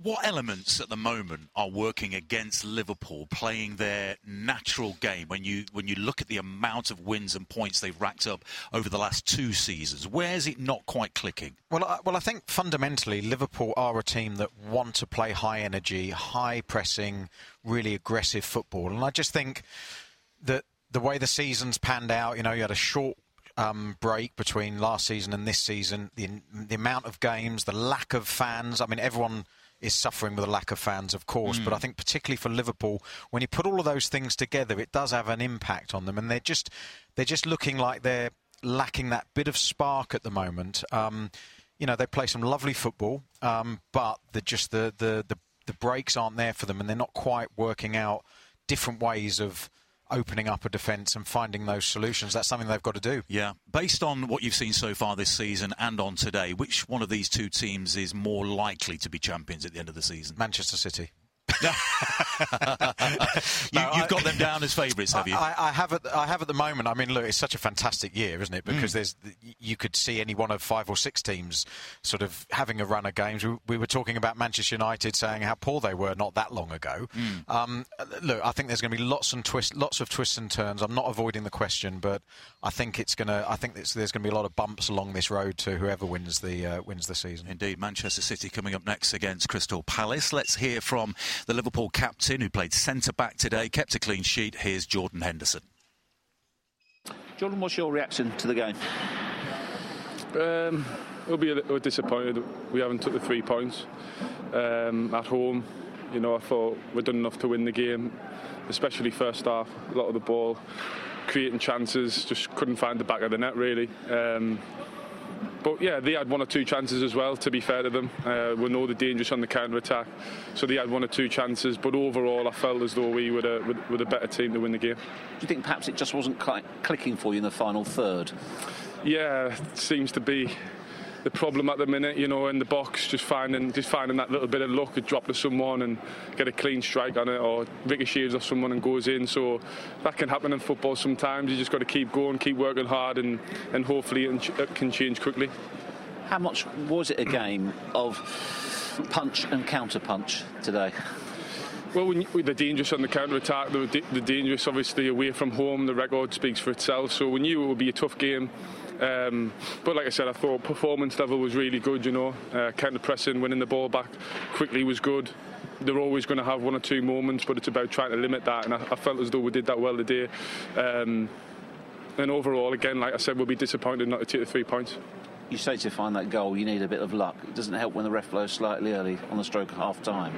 Speaker 7: What elements at the moment are working against Liverpool playing their natural game when you when you look at the amount of wins and points they've racked up over the last two seasons? Where's it not quite clicking?
Speaker 19: Well, I, well, I think fundamentally Liverpool are a team that want to play high energy, high pressing, really aggressive football, and I just think that the way the season's panned out, you know, you had a short um, break between last season and this season, the, the amount of games, the lack of fans. I mean, everyone is suffering with a lack of fans, of course. Mm. But I think particularly for Liverpool, when you put all of those things together, it does have an impact on them, and they're just they're just looking like they're lacking that bit of spark at the moment. Um, you know, they play some lovely football, um, but the just the, the the the breaks aren't there for them, and they're not quite working out different ways of opening up a defence and finding those solutions. That's something they've got to do.
Speaker 7: Yeah. Based on what you've seen so far this season and on today, which one of these two teams is more likely to be champions at the end of the season?
Speaker 19: Manchester City. (laughs)
Speaker 7: you, have got them down as favourites, have you?
Speaker 19: I, I, have at, I have at the moment. I mean, look, it's such a fantastic year, isn't it? Because mm. there's you could see any one of five or six teams sort of having a run of games. We, we were talking about Manchester United saying how poor they were not that long ago. Mm. Um, look, I think there's going to be lots and twist, lots of twists and turns. I'm not avoiding the question, but I think it's going to. I think there's going to be a lot of bumps along this road to whoever wins the uh, wins the season.
Speaker 7: Indeed, Manchester City coming up next against Crystal Palace. Let's hear from the Liverpool captain who played centre back today, kept a clean sheet. Here's Jordan Henderson.
Speaker 8: Jordan, what's your reaction to the game?
Speaker 20: Um, we'll be a little disappointed we haven't took the three points um, at home. You know, I thought we'd done enough to win the game, especially first half. A lot of the ball, creating chances, just couldn't find the back of the net really. Um, but yeah, they had one or two chances as well. To be fair to them, uh, we know they're dangerous on the counter attack, so they had one or two chances. But overall, I felt as though we were a, were a better team to win the game. Do
Speaker 8: you think perhaps it just wasn't cl- clicking for you in the final third?
Speaker 20: Yeah, seems to be the problem at the minute, you know, in the box, just finding just finding that little bit of luck, a drop to someone and get a clean strike on it, or ricochets off someone and goes in. So that can happen in football sometimes. You just got to keep going, keep working hard, and and hopefully it can change quickly.
Speaker 8: How much was it a game of punch and counter punch today?
Speaker 20: Well, the dangerous on the counter attack, the, the dangerous obviously away from home. The record speaks for itself. So we knew it would be a tough game. Um, but like I said, I thought performance level was really good. You know, uh, counter pressing, winning the ball back quickly was good. They're always going to have one or two moments, but it's about trying to limit that. And I, I felt as though we did that well today. Um, and overall, again, like I said, we'll be disappointed not to take the three points.
Speaker 8: You say to find that goal, you need a bit of luck. It doesn't help when the ref blows slightly early on the stroke of half time.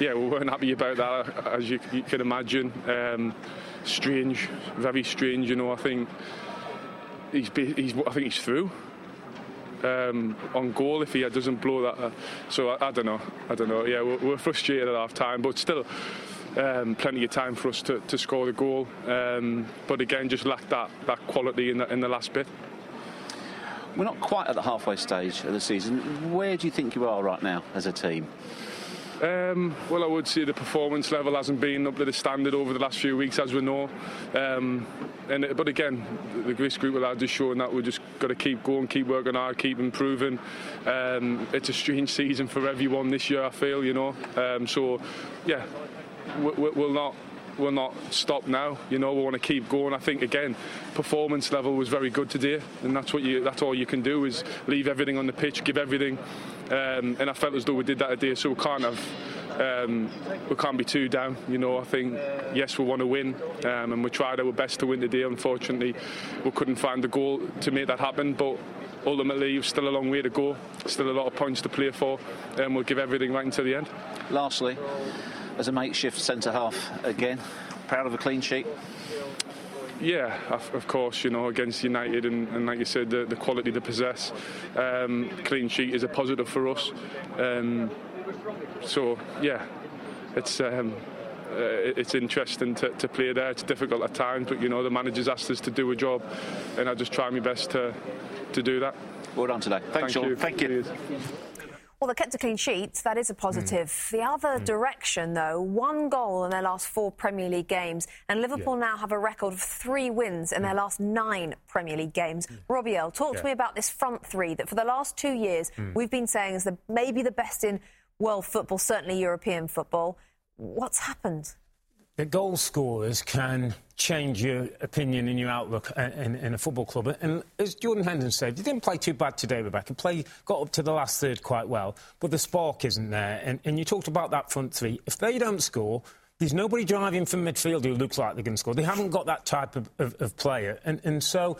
Speaker 20: Yeah, we weren't happy about that, as you, you can imagine. Um, strange, very strange. You know, I think he's, he's I think he's through. Um, on goal if he doesn't blow that. Uh, so I, I, don't know. I don't know. Yeah, we're, we're frustrated at half time, but still. Um, plenty of time for us to, to score the goal, um, but again, just lacked that, that quality in the, in the last bit.
Speaker 8: We're not quite at the halfway stage of the season. Where do you think you are right now as a team?
Speaker 20: Um, well, I would say the performance level hasn't been up to the standard over the last few weeks, as we know. Um, and but again, the Greece group of lads is showing that we've just got to keep going, keep working hard, keep improving. Um, it's a strange season for everyone this year, I feel, you know. Um, so, yeah, we, we'll not will not stop now. You know, we want to keep going. I think again, performance level was very good today, and that's what you that's all you can do is leave everything on the pitch, give everything. Um, and I felt as though we did that today, so we can't have. Um, we can't be too down, you know. I think yes, we want to win, um, and we tried our best to win today. Unfortunately, we couldn't find the goal to make that happen. But ultimately, you've still a long way to go, still a lot of points to play for, and we'll give everything right until the end.
Speaker 8: Lastly, as a makeshift centre half again. Proud of a clean sheet.
Speaker 20: Yeah, of, course, you know, against United and, and like you said, the, the quality they possess. Um, clean sheet is a positive for us. Um, so, yeah, it's. Um, uh, it's interesting to, to, play there. It's difficult at times, but you know the manager's asked us to do a job, and I just try my best to to do that.
Speaker 8: Well done today. Thanks, Thank Sean.
Speaker 20: You.
Speaker 8: Thank you.
Speaker 1: Well, they kept a clean sheet. That is a positive. Mm. The other mm. direction, though, one goal in their last four Premier League games, and Liverpool yeah. now have a record of three wins in mm. their last nine Premier League games. Mm. Robbie Earle, talk yeah. to me about this front three that for the last two years we've been saying is the, maybe the best in world football, certainly European football. What's happened?
Speaker 17: The goal scorers can change your opinion and your outlook uh, in, in, a football club. And as Jordan Henderson said, he didn't play too bad today, Rebecca. Play got up to the last third quite well, but the spark isn't there. And, and you talked about that front three. If they don't score, there's nobody driving from midfield who looks like they can score. They haven't got that type of, of, of player. And, and so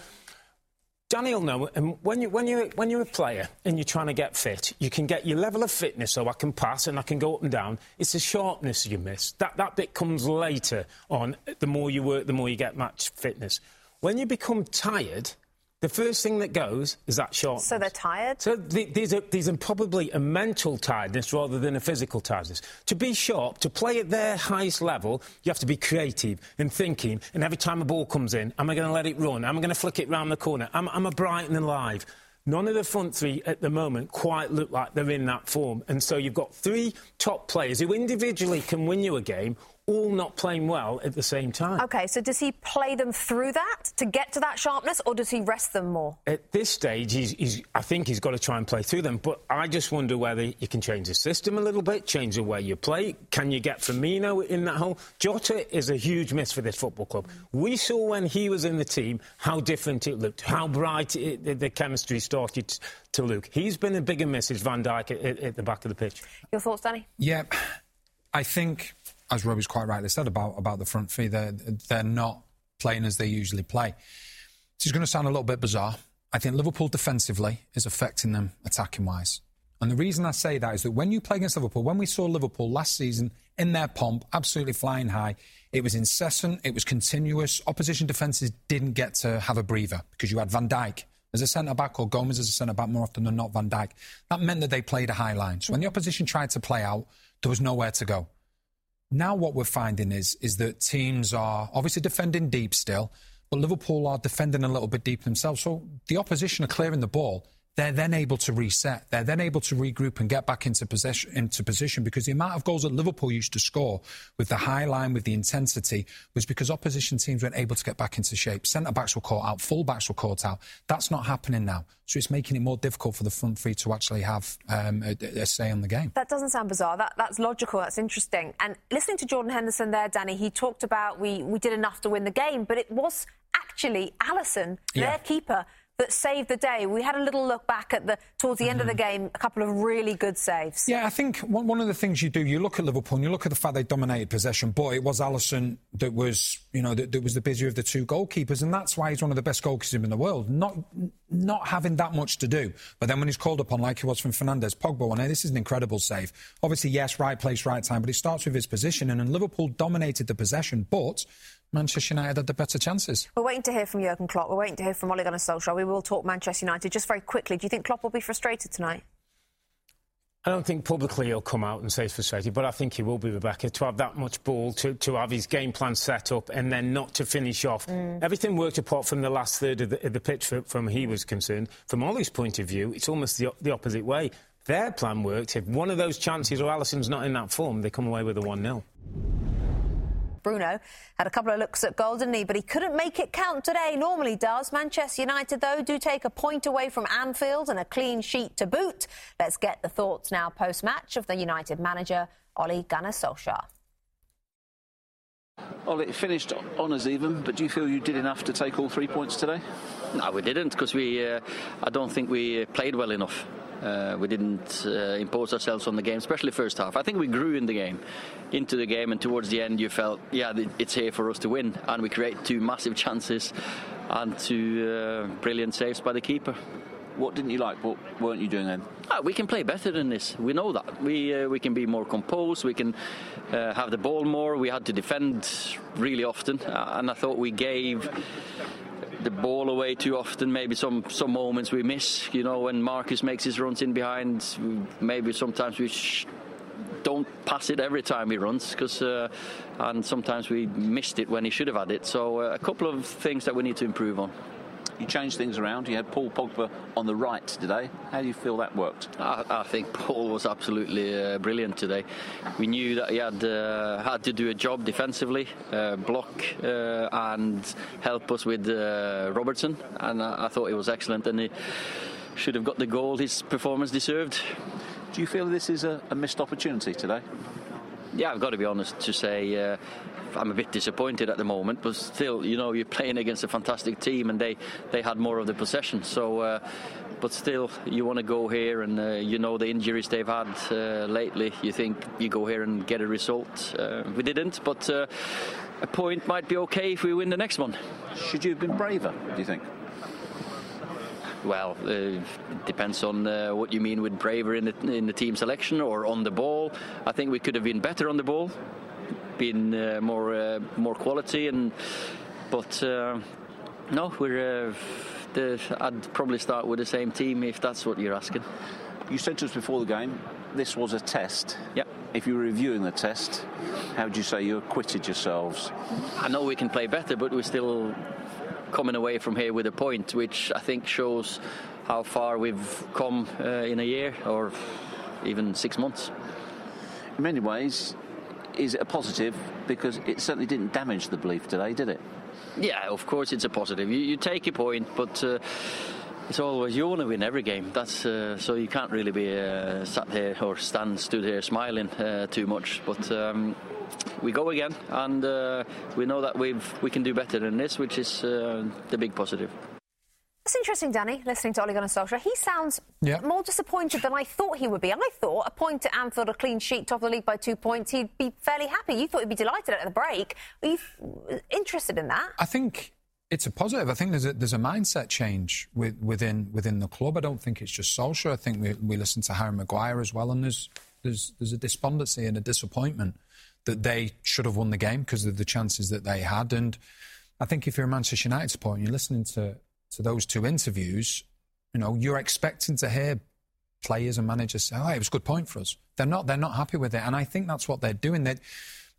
Speaker 17: Danny will know. And um, when, you, when, you, when you're a player and you're trying to get fit, you can get your level of fitness so I can pass and I can go up and down. It's the sharpness you miss. That, that bit comes later on. The more you work, the more you get match fitness. When you become tired, the first thing that goes is that short.
Speaker 1: So they're tired?
Speaker 17: So there's, a, there's a probably a mental tiredness rather than a physical tiredness. To be sharp, to play at their highest level, you have to be creative and thinking. And every time a ball comes in, am I going to let it run? Am I going to flick it round the corner? Am, am I bright and alive? None of the front three at the moment quite look like they're in that form. And so you've got three top players who individually can win you a game all not playing well at the same time.
Speaker 1: OK, so does he play them through that to get to that sharpness, or does he rest them more?
Speaker 17: At this stage, he's, he's, I think he's got to try and play through them. But I just wonder whether you can change the system a little bit, change the way you play. Can you get Firmino in that hole? Jota is a huge miss for this football club. We saw when he was in the team how different it looked, how bright it, the, the, chemistry started to look. He's been a bigger miss as Van Dijk at, at the back of the pitch.
Speaker 1: Your thoughts, Danny?
Speaker 3: Yeah, I think as Robbie's quite rightly said about, about the front three, they're, they're not playing as they usually play. This is going to sound a little bit bizarre, I think Liverpool defensively is affecting them attacking wise. And the reason I say that is that when you play against Liverpool, when we saw Liverpool last season in their pomp, absolutely flying high, it was incessant, it was continuous. Opposition defences didn't get to have a breather because you had Van Dijk as a centre back or Gomez as a centre back more often than not Van Dijk. That meant that they played a high line. So when the opposition tried to play out, there was nowhere to go. Now what we're finding is is that teams are obviously defending deep still, but Liverpool are defending a little bit deep themselves. So the opposition are clearing the ball they're then able to reset. They're then able to regroup and get back into possession, into position because the amount of goals that Liverpool used to score with the high line, with the intensity, was because opposition teams weren't able to get back into shape. Centre backs were caught out, full backs were caught out. That's not happening now. So it's making it more difficult for the front three to actually have um, a, a, say on the game.
Speaker 1: That doesn't sound bizarre. That, that's logical. That's interesting. And listening to Jordan Henderson there, Danny, he talked about we, we did enough to win the game, but it was actually Alisson, their yeah. keeper, that saved the day. We had a little look back at the towards the mm-hmm. end of the mm-hmm. game, a couple of really good saves.
Speaker 3: Yeah, I think one, one of the things you do, you look at Liverpool and you look at the fact they dominated possession, but it was Alisson that was, you know, that, that was the busier of the two goalkeepers, and that's why he's one of the best goalkeepers in the world. Not not having that much to do, but then when he's called upon, like he was from Fernandes, Pogba, one, this is an incredible save. Obviously, yes, right place, right time, but it starts with his position, and, and Liverpool dominated the possession, but Manchester United had the better chances.
Speaker 1: We're waiting to hear from Jurgen Klopp. We're waiting to hear from Ole Gunnar Solskjaer. We will talk Manchester United just very quickly. Do you think Klopp will be frustrated tonight?
Speaker 17: I don't think publicly he'll come out and say he's frustrated, but I think he will be, Rebecca, to have that much ball, to, to have his game plan set up and then not to finish off. Mm. Everything worked apart from the last third of the, of the pitch from, from he was concerned. From Ollie's point of view, it's almost the, the opposite way. Their plan worked. If one of those chances or Alisson's not in that form, they come away with a 1 0.
Speaker 1: Bruno had a couple of looks at goal, didn't he? But he couldn't make it count today. Normally does. Manchester United, though, do take a point away from Anfield and a clean sheet to boot. Let's get the thoughts now post match of the United manager, Ole Gunnar Solskjaer.
Speaker 8: Well, it finished on us even, but do you feel you did enough to take all three points today?
Speaker 21: No, we didn't, because we. Uh, I don't think we played well enough. Uh, we didn't uh, impose ourselves on the game, especially first half. I think we grew in the game, into the game, and towards the end, you felt, yeah, it's here for us to win, and we create two massive chances and two uh, brilliant saves by the keeper.
Speaker 8: What didn't you like? What weren't you doing then?
Speaker 21: Ah, we can play better than this. We know that. We uh, we can be more composed. We can uh, have the ball more. We had to defend really often, uh, and I thought we gave the ball away too often. Maybe some some moments we miss. You know, when Marcus makes his runs in behind, maybe sometimes we. Sh- don't pass it every time he runs because uh, and sometimes we missed it when he should have had it so uh, a couple of things that we need to improve on
Speaker 8: you changed things around. You had Paul Pogba on the right today. How do you feel that worked?
Speaker 21: I, I think Paul was absolutely uh, brilliant today. We knew that he had uh, had to do a job defensively, uh, block uh, and help us with uh, Robertson, and I, I thought he was excellent. And he should have got the goal his performance deserved.
Speaker 8: Do you feel this is a, a missed opportunity today?
Speaker 21: Yeah, I've got to be honest to say uh, I'm a bit disappointed at the moment, but still, you know, you're playing against a fantastic team, and they they had more of the possession. So, uh, but still, you want to go here, and uh, you know the injuries they've had uh, lately. You think you go here and get a result. Uh, we didn't, but uh, a point might be okay if we win the next one.
Speaker 8: Should you have been braver? Do you think?
Speaker 21: Well, uh, it depends on uh, what you mean with braver in the, in the team selection or on the ball. I think we could have been better on the ball been uh, more uh, more quality and but uh, no we're the, I'd probably start with the same team if that's what you're asking.
Speaker 8: You said to us before the game this was a test.
Speaker 21: Yeah.
Speaker 8: If you were reviewing the test, how would you say you acquitted yourselves?
Speaker 21: I know we can play better, but we're still coming away from here with a point, which I think shows how far we've come uh, in a year or even six months.
Speaker 8: In many ways, is it a positive? Because it certainly didn't damage the belief today, did it?
Speaker 21: Yeah, of course it's a positive. You, you take a point, but. Uh, it's always you want to win every game. That's uh, so you can't really be uh, sat here or stand stood here smiling uh, too much. But um, we go again, and uh, we know that we've we can do better than this, which is uh, the big positive.
Speaker 1: It's interesting, Danny, listening to Ole Gunnar Solskjaer. He sounds more disappointed than I thought he would be. I thought a point at Anfield, a clean sheet, top of the league by two points, he'd be fairly happy. You thought he'd be delighted at the break. Are you interested in that?
Speaker 3: I think It's a positive. I think there's a, there's a mindset change with, within within the club. I don't think it's just Solskjaer. I think we, we listen to Harry Maguire as well, and there's there's there's a despondency and a disappointment that they should have won the game because of the chances that they had. And I think if you're a Manchester United supporter and you're listening to to those two interviews, you know you're expecting to hear players and managers say, "Oh, it was a good point for us." They're not. They're not happy with it, and I think that's what they're doing. That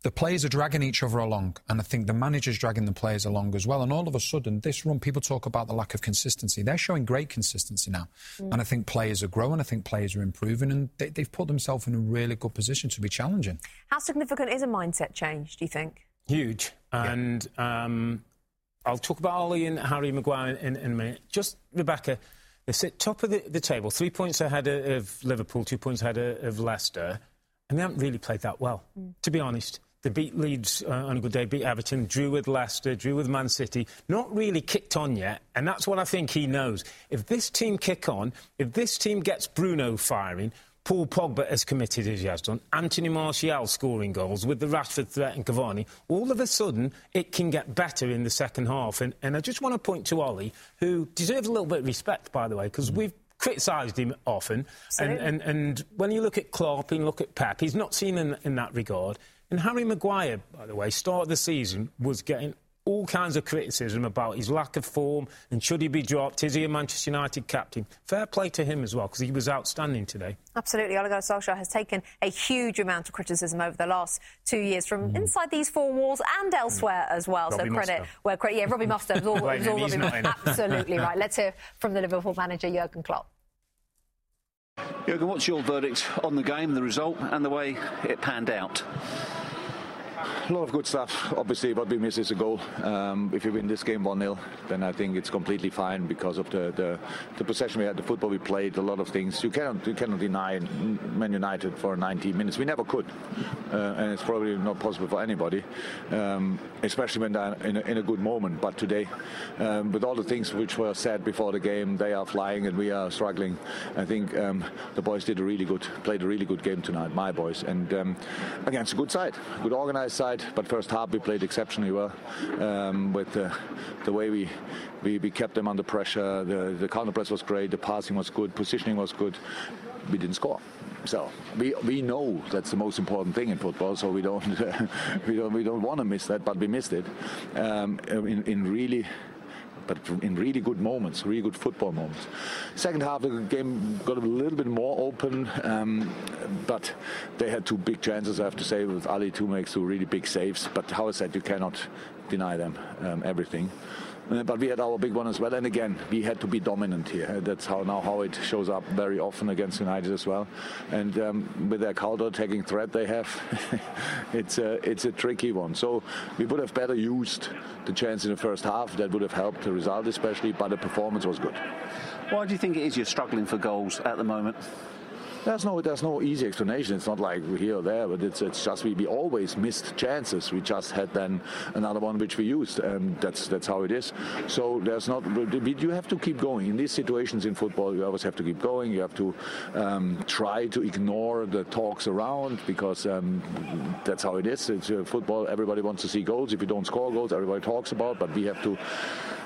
Speaker 3: the players are dragging each other along, and I think the manager's dragging the players along as well. And all of a sudden, this run, people talk about the lack of consistency. They're showing great consistency now, mm. and I think players are growing. I think players are improving, and they, have put themselves in a really good position to be challenging.
Speaker 1: How significant is a mindset change? Do you think?
Speaker 17: Huge, and yeah. um, I'll talk about Ollie and Harry Maguire in, in a minute. Just Rebecca. They sit top of the, the table, three points ahead of Liverpool, two points ahead of Leicester, and they haven't really played that well, mm. to be honest. They beat Leeds uh, on a good day, beat Everton, drew with Leicester, drew with Man City. Not really kicked on yet, and that's what I think he knows. If this team kick on, if this team gets Bruno firing, Paul Pogba as committed as he has done, Anthony Martial scoring goals with the Rashford threat and Cavani, all of a sudden it can get better in the second half. And, and I just want to point to Ollie, who deserves a little bit of respect, by the way, because mm. we've criticised him often. And, and, and, when you look at Klopp and look at Pep, he's not seen in, in that regard. And Harry Maguire, by the way, start of the season was getting all kinds of criticism about his lack of form and should he be dropped? Is he a Manchester United captain? Fair play to him as well because he was outstanding today.
Speaker 1: Absolutely. Ole Gunnar Solskjaer has taken a huge amount of criticism over the last two years from mm. inside these four walls and elsewhere mm. as well.
Speaker 17: Robbie
Speaker 1: so credit
Speaker 17: Muster.
Speaker 1: where credit. Yeah, Robbie Muster was all, (laughs) was all Robbie Absolutely right. Let's hear from the Liverpool manager Jurgen Klopp.
Speaker 8: Jurgen, what's your verdict on the game, the result, and the way it panned out?
Speaker 22: A lot of good stuff. Obviously, what we miss is a goal. Um, if you win this game 1 0, then I think it's completely fine because of the, the, the, possession we had, the football we played, a lot of things. You cannot you cannot deny Man United for 90 minutes. We never could, uh, and it's probably not possible for anybody, um, especially when they're in a, in a, good moment. But today, um, with all the things which were said before the game, they are flying and we are struggling. I think um, the boys did a really good, played a really good game tonight, my boys, and um, against a good side, good organized side but first half we played exceptionally well um, with the, the way we, we, we kept them under pressure. The, the counter press was great, the passing was good, positioning was good. We didn't score. So we we know that's the most important thing in football. So we don't (laughs) we don't we don't want to miss that, but we missed it um, in, in really but in really good moments, really good football moments. Second half, the game got a little bit more open, um, but they had two big chances, I have to say, with Ali to make two really big saves. But how is that? you cannot deny them um, everything. Uh, but we had our big one as well. And again, we had to be dominant here. That's how now how it shows up very often against United as well. And um, with their counter-attacking threat they have, (laughs) it's a it's a tricky one. So we would have better used the chance in the first half. That would have helped the result, especially. But the performance was good.
Speaker 8: Why do you think it is you're struggling for goals at the moment?
Speaker 22: There's no there's no easy explanation. It's not like here or there, but it's it's just we, we always missed chances. We just had then another one which we used, and that's that's how it is. So there's not. You have to keep going in these situations in football. You always have to keep going. You have to um, try to ignore the talks around because um, that's how it is. It's uh, football. Everybody wants to see goals. If you don't score goals, everybody talks about. But we have to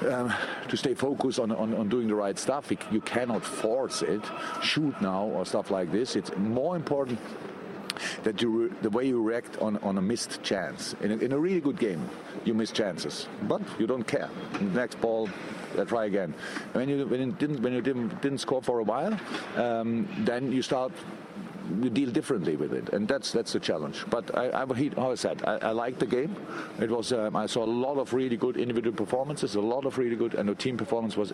Speaker 22: um, to stay focused on, on, on doing the right stuff. You cannot force it. Shoot now or stuff like this, it's more important that you the way you react on, on a missed chance. In a, in a really good game, you miss chances, but you don't care. Next ball, uh, try again. When you when you didn't when you didn't, didn't score for a while, um, then you start you deal differently with it, and that's that's the challenge. But I, I how I said, I, I liked the game. It was um, I saw a lot of really good individual performances, a lot of really good, and the team performance was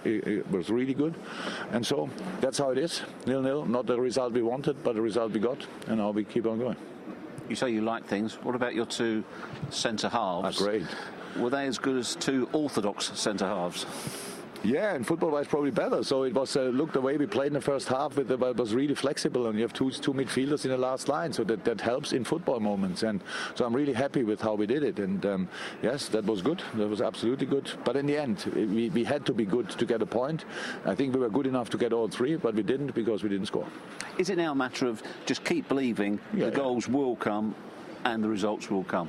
Speaker 22: was really good. And so that's how it is. Nil nil, not the result we wanted, but the result we got, and now we keep on going.
Speaker 8: You say you like things. What about your two centre halves?
Speaker 22: Ah, great.
Speaker 8: Were they as good as two orthodox centre halves?
Speaker 22: Yeah, and football-wise, probably better. So it was uh, look the way we played in the first half. With the, It was really flexible, and you have two two midfielders in the last line, so that, that helps in football moments. And so I'm really happy with how we did it. And um, yes, that was good. That was absolutely good. But in the end, we, we had to be good to get a point. I think we were good enough to get all three, but we didn't because we didn't score.
Speaker 8: Is it now a matter of just keep believing yeah, the goals will come and the results will come?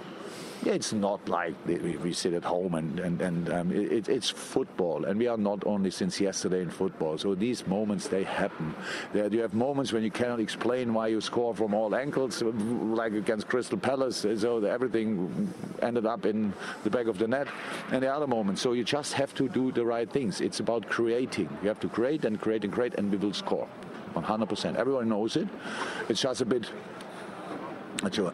Speaker 22: It's not like we, sit at home and and and um, it, it's football, and we are not only since yesterday in football. So these moments they happen. You have moments when you cannot explain why you score from all angles, like against Crystal Palace. So everything ended up in the back of the net, and the other moments. So you just have to do the right things. It's about creating. You have to create and create and create, and we will score. 100%. Everyone knows it. It's just a bit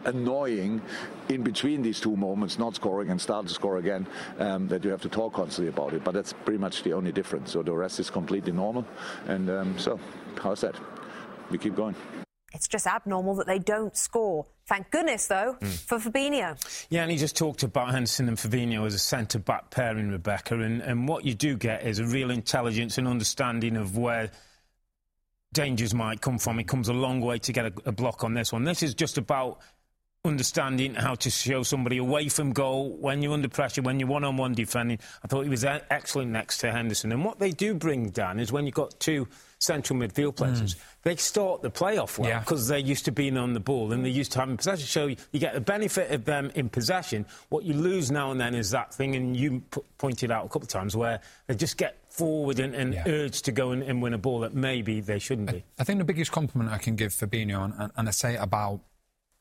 Speaker 22: annoying in between these two moments, not scoring and start to score again, um, that you have to talk constantly about it. But that's pretty much the only difference. So the rest is completely normal. And um, so, how's that? We keep going.
Speaker 1: It's just abnormal that they don't score. Thank goodness, though, mm. for Fabinho.
Speaker 17: Yeah, and he just talked about Henderson and Fabinho as a centre back pairing, Rebecca. And, and what you do get is a real intelligence and understanding of where dangers might come from. It comes a long way to get a, a block on this one. This is just about understanding how to show somebody away from goal when you're under pressure, when you're one-on-one defending. I thought he was excellent next to Henderson. And what they do bring, Dan, is when you've got two central midfield players, mm. they start the play off well because yeah. they're used to being on the ball and they're used to having possession. So you, you, get the benefit of them in possession. What you lose now and then is that thing, and you p- pointed out a couple of times, where they just get forward and, and yeah. urge to go and, and, win a ball that maybe they shouldn't be. I,
Speaker 3: I think the biggest compliment I can give Fabinho, and, and I say it about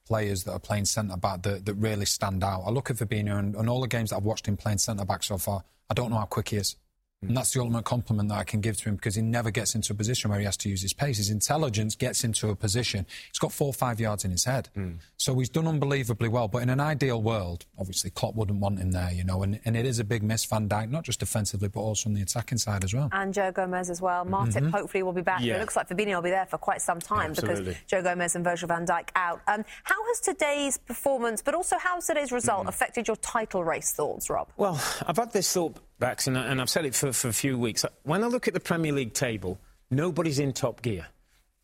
Speaker 3: players that are playing centre back that, that really stand out. I look at Fabinho and, and all the games that I've watched him playing centre back so far, I don't know how quick he is. And that's the ultimate compliment that I can give to him because he never gets into a position where he has to use his pace. His intelligence gets into a position. He's got four or five yards in his head. Mm. So he's done unbelievably well. But in an ideal world, obviously Klopp wouldn't want him there, you know, and, and it is a big miss, Van Dijk, not just defensively, but also on the attacking side as well.
Speaker 1: And Joe Gomez as well. Matip mm-hmm. hopefully will be back. Yeah. It looks like Fabinho will be there for quite some time yeah, because Joe Gomez and Virgil van Dijk out. Um, how has today's performance, but also how has today's result mm. affected your title race thoughts, Rob?
Speaker 17: Well, I've had this thought and, and I've said it for, for a few weeks. When I look at the Premier League table, nobody's in top gear.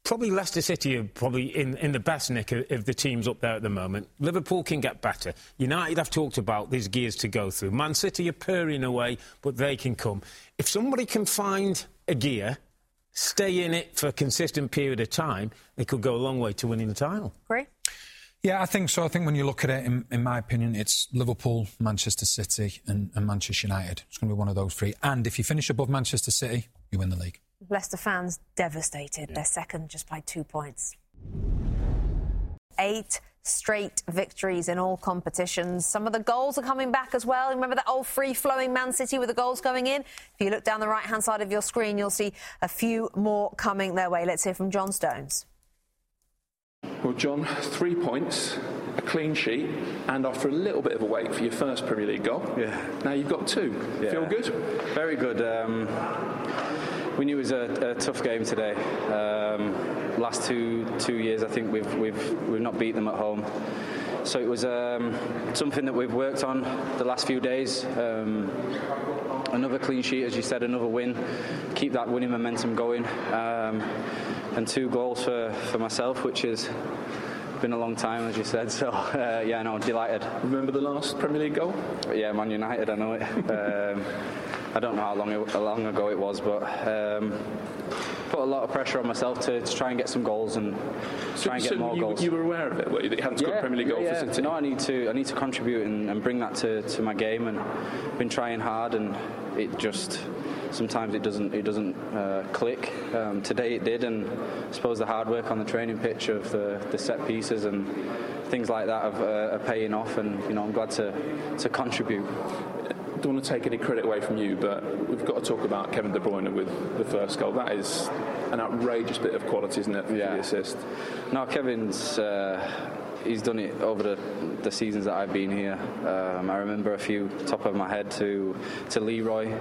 Speaker 17: Probably Leicester City are probably in, in the best nick of, of, the teams up there at the moment. Liverpool can get better. United I've talked about these gears to go through. Man City are purring away, but they can come. If somebody can find a gear, stay in it for a consistent period of time, they could go a long way to winning the title.
Speaker 1: Great.
Speaker 3: Yeah, I think so. I think when you look at it, in, in my opinion, it's Liverpool, Manchester City, and, and Manchester United. It's going to be one of those three. And if you finish above Manchester City, you win the league.
Speaker 1: Leicester fans devastated. Yeah. They're second just by two points. Eight straight victories in all competitions. Some of the goals are coming back as well. Remember that old free flowing Man City with the goals going in? If you look down the right hand side of your screen, you'll see a few more coming their way. Let's hear from John Stones.
Speaker 23: Well, John, three points, a clean sheet, and after a little bit of a wait for your first Premier League goal.
Speaker 24: Yeah.
Speaker 23: Now you've got two. Yeah. Feel good?
Speaker 24: Very good. Um, we knew it was a, a tough game today. Um, last two two years, I think we've we've we've not beat them at home. So it was um, something that we've worked on the last few days. Um, another clean sheet, as you said, another win. Keep that winning momentum going. Um, and two goals for, for myself, which has been a long time, as you said. So, uh, yeah, no, delighted.
Speaker 23: Remember the last Premier League goal?
Speaker 24: Yeah, Man United, I know it. (laughs) um, I don't know how long, it, how long ago it was, but um, put a lot of pressure on myself to, to try and get some goals and so, try and get more
Speaker 23: you,
Speaker 24: goals.
Speaker 23: You were aware of it? What, you hadn't scored
Speaker 24: yeah,
Speaker 23: Premier League goal
Speaker 24: yeah,
Speaker 23: for City?
Speaker 24: No, I need to. I need to contribute and, and bring that to, to my game, and been trying hard, and it just sometimes it doesn't it doesn't uh, click. Um, today it did, and I suppose the hard work on the training pitch of the, the set pieces and things like that are, uh, are paying off, and you know I'm glad to to contribute
Speaker 23: don't want to take any credit away from you, but we've got to talk about Kevin De Bruyne with the first goal. That is an outrageous bit of quality, isn't it, for yeah. the assist?
Speaker 24: No, Kevin's. Uh, he's done it over the, the seasons that I've been here. Um, I remember a few top of my head to to Leroy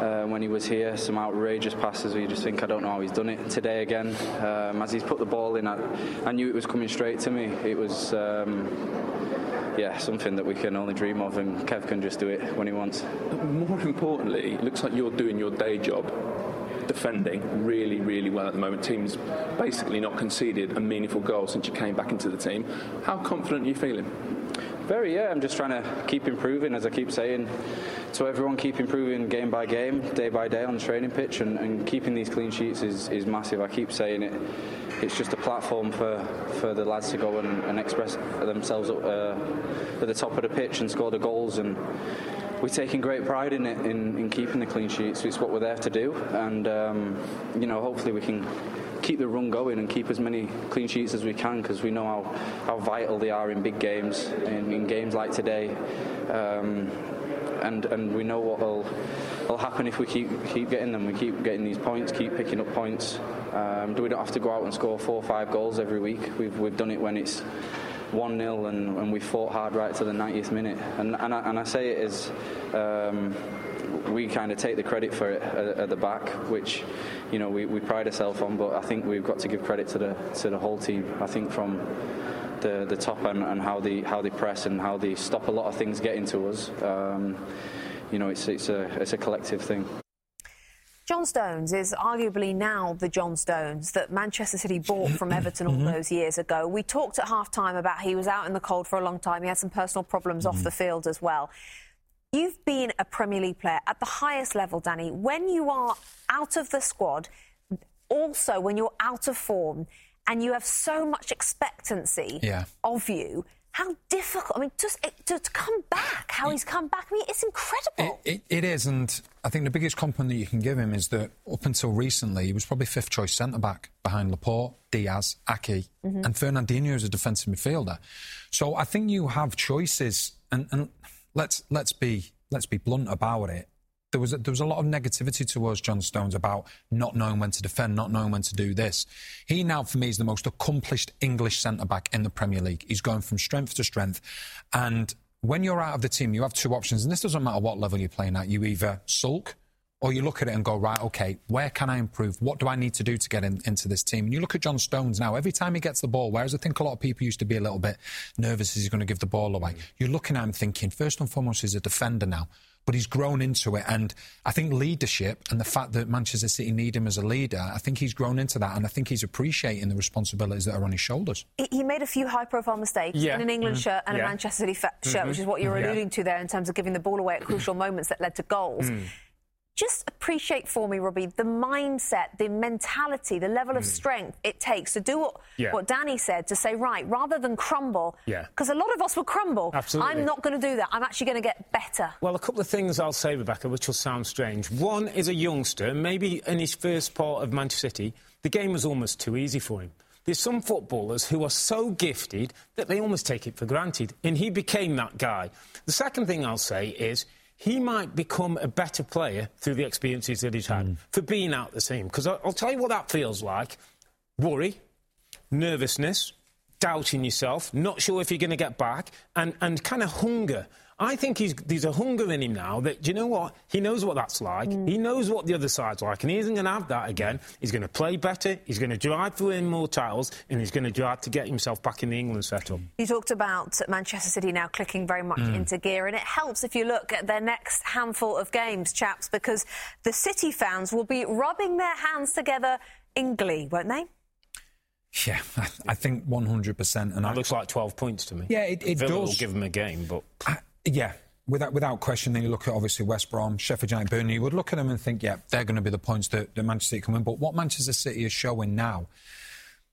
Speaker 24: uh, when he was here. Some outrageous passes where you just think, I don't know how he's done it today again. Um, as he's put the ball in, I, I, knew it was coming straight to me. It was. Um, yeah, something that we can only dream of, and Kev can just do it when he wants.
Speaker 23: More importantly, it looks like you're doing your day job defending really, really well at the moment. Team's basically not conceded a meaningful goal since you came back into the team. How confident are you feeling?
Speaker 24: Very, yeah. I'm just trying to keep improving, as I keep saying. so everyone keep improving game by game, day by day on the training pitch, and, and keeping these clean sheets is, is massive. I keep saying it. It's just a platform for, for the lads to go and, and express themselves uh, at the top of the pitch and score the goals. And we're taking great pride in it, in, in keeping the clean sheets. It's what we're there to do, and um, you know, hopefully we can keep the run going and keep as many clean sheets as we can because we know how, how vital they are in big games, in, in games like today. Um, and, and we know what will, will happen if we keep keep getting them. We keep getting these points, keep picking up points. Um, do we don't have to go out and score four or five goals every week. We've, we've done it when it's 1 0 and, and we fought hard right to the 90th minute. And, and, I, and I say it as um, we kind of take the credit for it at, at, the back, which you know we, we pride ourselves on. But I think we've got to give credit to the to the whole team. I think from the the top and, and how they how they press and how they stop a lot of things getting to us. Um, you know, it's it's a it's a collective thing.
Speaker 1: John Stones is arguably now the John Stones that Manchester City bought from (coughs) Everton all mm-hmm. those years ago. We talked at half time about he was out in the cold for a long time. He had some personal problems off mm-hmm. the field as well. You've been a Premier League player at the highest level, Danny. When you are out of the squad, also when you're out of form, and you have so much expectancy
Speaker 3: Yeah.
Speaker 1: of you, how difficult. I mean, just to, to come back, how he's come back. I mean, it's incredible.
Speaker 3: It, it is, and I think the biggest compliment that you can give him is that up until recently, he was probably fifth choice centre back behind Laporte, Dias, Aké,
Speaker 25: Mhm.
Speaker 3: and Fernandinho as a defensive midfielder. So I think you have choices, and, and let's let's be let's be blunt about it. There was a, there was a lot of negativity towards John Stones about not knowing when to defend, not knowing when to do this. He now, for me, is the most accomplished English centre back in the Premier League. He's going from strength to strength, and when you're out of the team, you have two options, and this doesn't matter what level you're playing at. You either sulk or you look at it and go, right, okay, where can I improve? What do I need to do to get in, into this team? And you look at John Stones now, every time he gets the ball, whereas I think a lot of people used to be a little bit nervous as he's going to give the ball away, mm. you're looking at him thinking, first and foremost, he's a defender now. But he's grown into it. And I think leadership and the fact that Manchester City need him as a leader, I think he's grown into that. And I think he's appreciating the responsibilities that are on his shoulders.
Speaker 1: He- He made a few high-profile mistakes
Speaker 3: Yeah.
Speaker 1: in an England
Speaker 3: Mhm.
Speaker 1: shirt and
Speaker 3: Yeah.
Speaker 1: a Manchester City fa- shirt,
Speaker 3: Mhm.
Speaker 1: which is what you're
Speaker 3: Yeah.
Speaker 1: alluding to there in terms of giving the ball away at crucial moments that led to goals.
Speaker 3: Mm.
Speaker 1: Just appreciate for me, Robbie, the mindset, the mentality, the level of strength it takes to do what,
Speaker 17: Mm. Yeah.
Speaker 1: what Danny said to say, right, rather than crumble,
Speaker 17: Yeah.
Speaker 1: because a lot of us will crumble.
Speaker 17: Absolutely.
Speaker 1: I'm not going to do that. I'm actually going to get better.
Speaker 17: Well, a couple of things I'll say, Rebecca, which will sound strange. One is a youngster, maybe in his first part of Manchester City, the game was almost too easy for him. There's some footballers who are so gifted that they almost take it for granted, and he became that guy. The second thing I'll say is he might become a better player through the experiences that he's had mm. for being out the team. Because I'll tell you what that feels like worry, nervousness, doubting yourself, not sure if you're going to get back, and, and kind of hunger. I think he's, there's a hunger in him now that, do you know what? He knows what that's like. He knows what the other side's like, and he isn't going to have that again. He's going to play better, he's going to drive to win more titles, and he's going to drive to get himself back in the England setup.
Speaker 1: You talked about Manchester City now clicking very much
Speaker 17: Mm.
Speaker 1: into gear, and it helps if you look at their next handful of games, chaps, because the City fans will be rubbing their hands together in glee, won't they?
Speaker 3: Yeah, I, I think 100%. And
Speaker 17: That looks like 12 points to me.
Speaker 3: Yeah, it, it
Speaker 17: Villa will
Speaker 3: does.
Speaker 17: give him a game, but...
Speaker 3: Yeah, without without question. Then you look at obviously West Brom, Sheffield United, Burnley. You would look at them and think, yeah, they're going to be the points that, that Manchester City can win. But what Manchester City is showing now,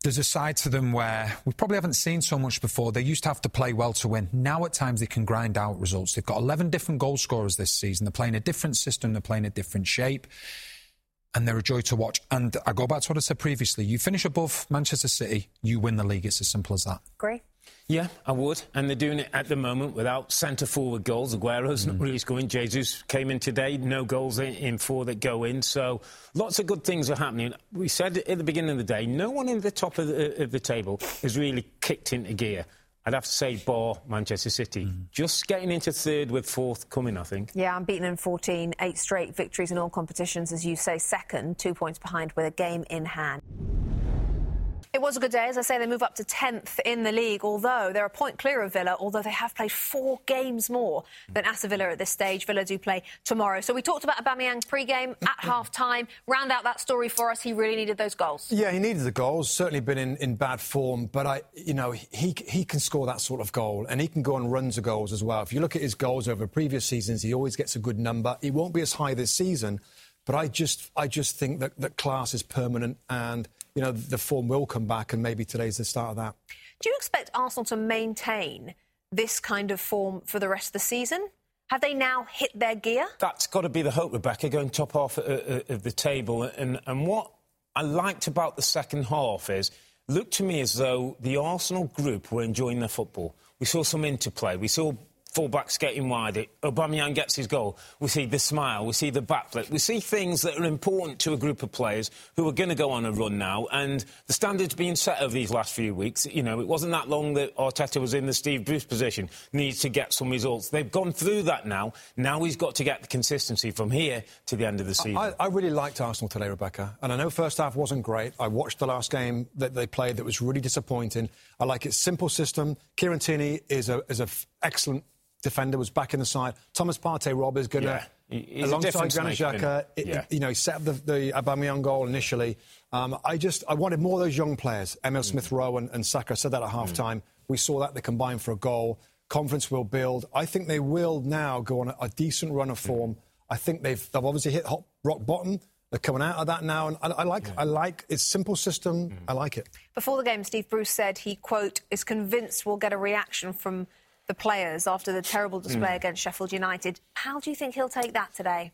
Speaker 3: there's a side to them where we probably haven't seen so much before. They used to have to play well to win. Now at times they can grind out results. They've got 11 different goal scorers this season. They're playing a different system. They're playing a different shape. And they're a joy to watch. And I go back to what I said previously. You finish above Manchester City, you win the league. It's as simple as that.
Speaker 1: Agree?
Speaker 17: Yeah, I would. And they're doing it at the moment without centre forward goals. Aguero's not mm. really scoring. Jesus came in today, no goals in, in four that go in. So lots of good things are happening. We said at the beginning of the day, no one in the top of the, of the table has really kicked into gear. I'd have to say, bar Manchester City. Mm. Just getting into third with fourth coming, I think.
Speaker 1: Yeah, I'm beaten in 14, eight straight victories in all competitions, as you say, second, two points behind with a game in hand. It was a good day. As I say, they move up to 10th in the league, although they're a point clear of Villa, although they have played four games more than Aston Villa at this stage. Villa do play tomorrow. So we talked about Aubameyang pre-game at (clears throat) half-time. Round out that story for us. He really needed those goals.
Speaker 25: Yeah, he needed the goals. Certainly been in, in bad form, but I, you know, he he can score that sort of goal, and he can go on runs of goals as well. If you look at his goals over previous seasons, he always gets a good number. He won't be as high this season, but I just I just think that that class is permanent and you know, the form will come back, and maybe today's the start of that.
Speaker 1: Do you expect Arsenal to maintain this kind of form for the rest of the season? Have they now hit their gear?
Speaker 17: That's got to be the hope, Rebecca, going top half of uh, the table. And, and what I liked about the second half is, looked to me as though the Arsenal group were enjoying their football. We saw some interplay. We saw fullbacks getting wider. Aubameyang gets his goal. We see the smile. We see the backflip. We see things that are important to a group of players who are going to go on a run now. And the standards being set over these last few weeks. You know, it wasn't that long that Arteta was in the Steve Bruce position. Needs to get some results. They've gone through that now. Now he's got to get the consistency from here to the end of the season.
Speaker 25: I, I really liked Arsenal today, Rebecca. And I know first half wasn't great. I watched the last game that they played that was really disappointing. I like its simple system. Kieran Tierney is a is an excellent defender was back in the side. Thomas Partey, Rob, is going to,
Speaker 17: yeah.
Speaker 25: alongside Granit Xhaka, yeah. you know, set up the, the Aubameyang goal initially. Um, I just, I wanted more of those young players, Emile mm. Smith-Rowe and, and Saka. I said that at half-time. Mm. We saw that they combined for a goal. Confidence will build. I think they will now go on a, a decent run of form. Mm. I think they've, they've obviously hit hot, rock bottom. They're coming out of that now, and I, I like, yeah. I like its simple system. Mm. I like it.
Speaker 1: Before the game, Steve Bruce said he quote is convinced we'll get a reaction from the players after the terrible display mm. against Sheffield United. How do you think he'll take that today?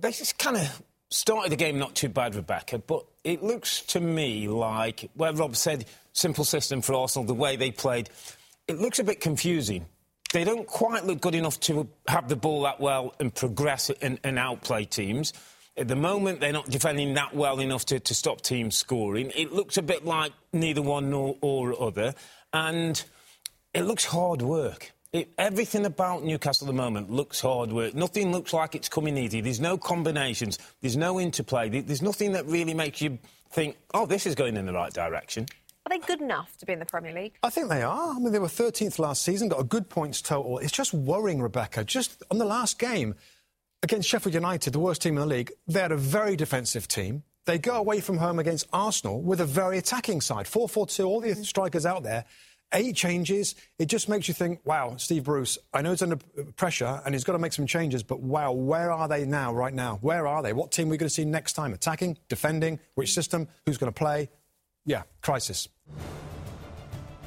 Speaker 17: They just kind of started the game not too bad, Rebecca, but it looks to me like, where Rob said, simple system for Arsenal, the way they played, it looks a bit confusing. They don't quite look good enough to have the ball that well and progress and, and outplay teams. At the moment, they're not defending that well enough to, to stop teams scoring. It looks a bit like neither one nor or other. And it looks hard work. It, everything about Newcastle at the moment looks hard work. Nothing looks like it's coming easy. There's no combinations. There's no interplay. There's nothing that really makes you think, oh, this is going in the right direction.
Speaker 1: Are they good enough to be in the Premier League?
Speaker 25: I think they are. I mean, they were 13th last season, got a good points total. It's just worrying, Rebecca. Just on the last game against Sheffield United, the worst team in the league, they had a very defensive team. They go away from home against Arsenal with a very attacking side. 4 4 2, all the strikers out there eight changes. It just makes you think, wow, Steve Bruce, I know he's under pressure and he's got to make some changes, but wow, where are they now, right now? Where are they? What team are we going to see next time? Attacking, defending, which system, who's going to play? Yeah, crisis.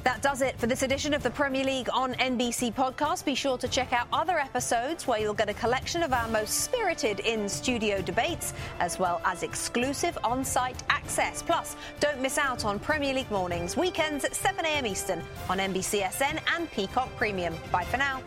Speaker 1: That does it for this edition of the Premier League on NBC podcast. Be sure to check out other episodes where you'll get a collection of our most spirited in studio debates, as well as exclusive on site access. Plus, don't miss out on Premier League mornings, weekends at 7am Eastern on NBCSN and Peacock Premium. Bye for now.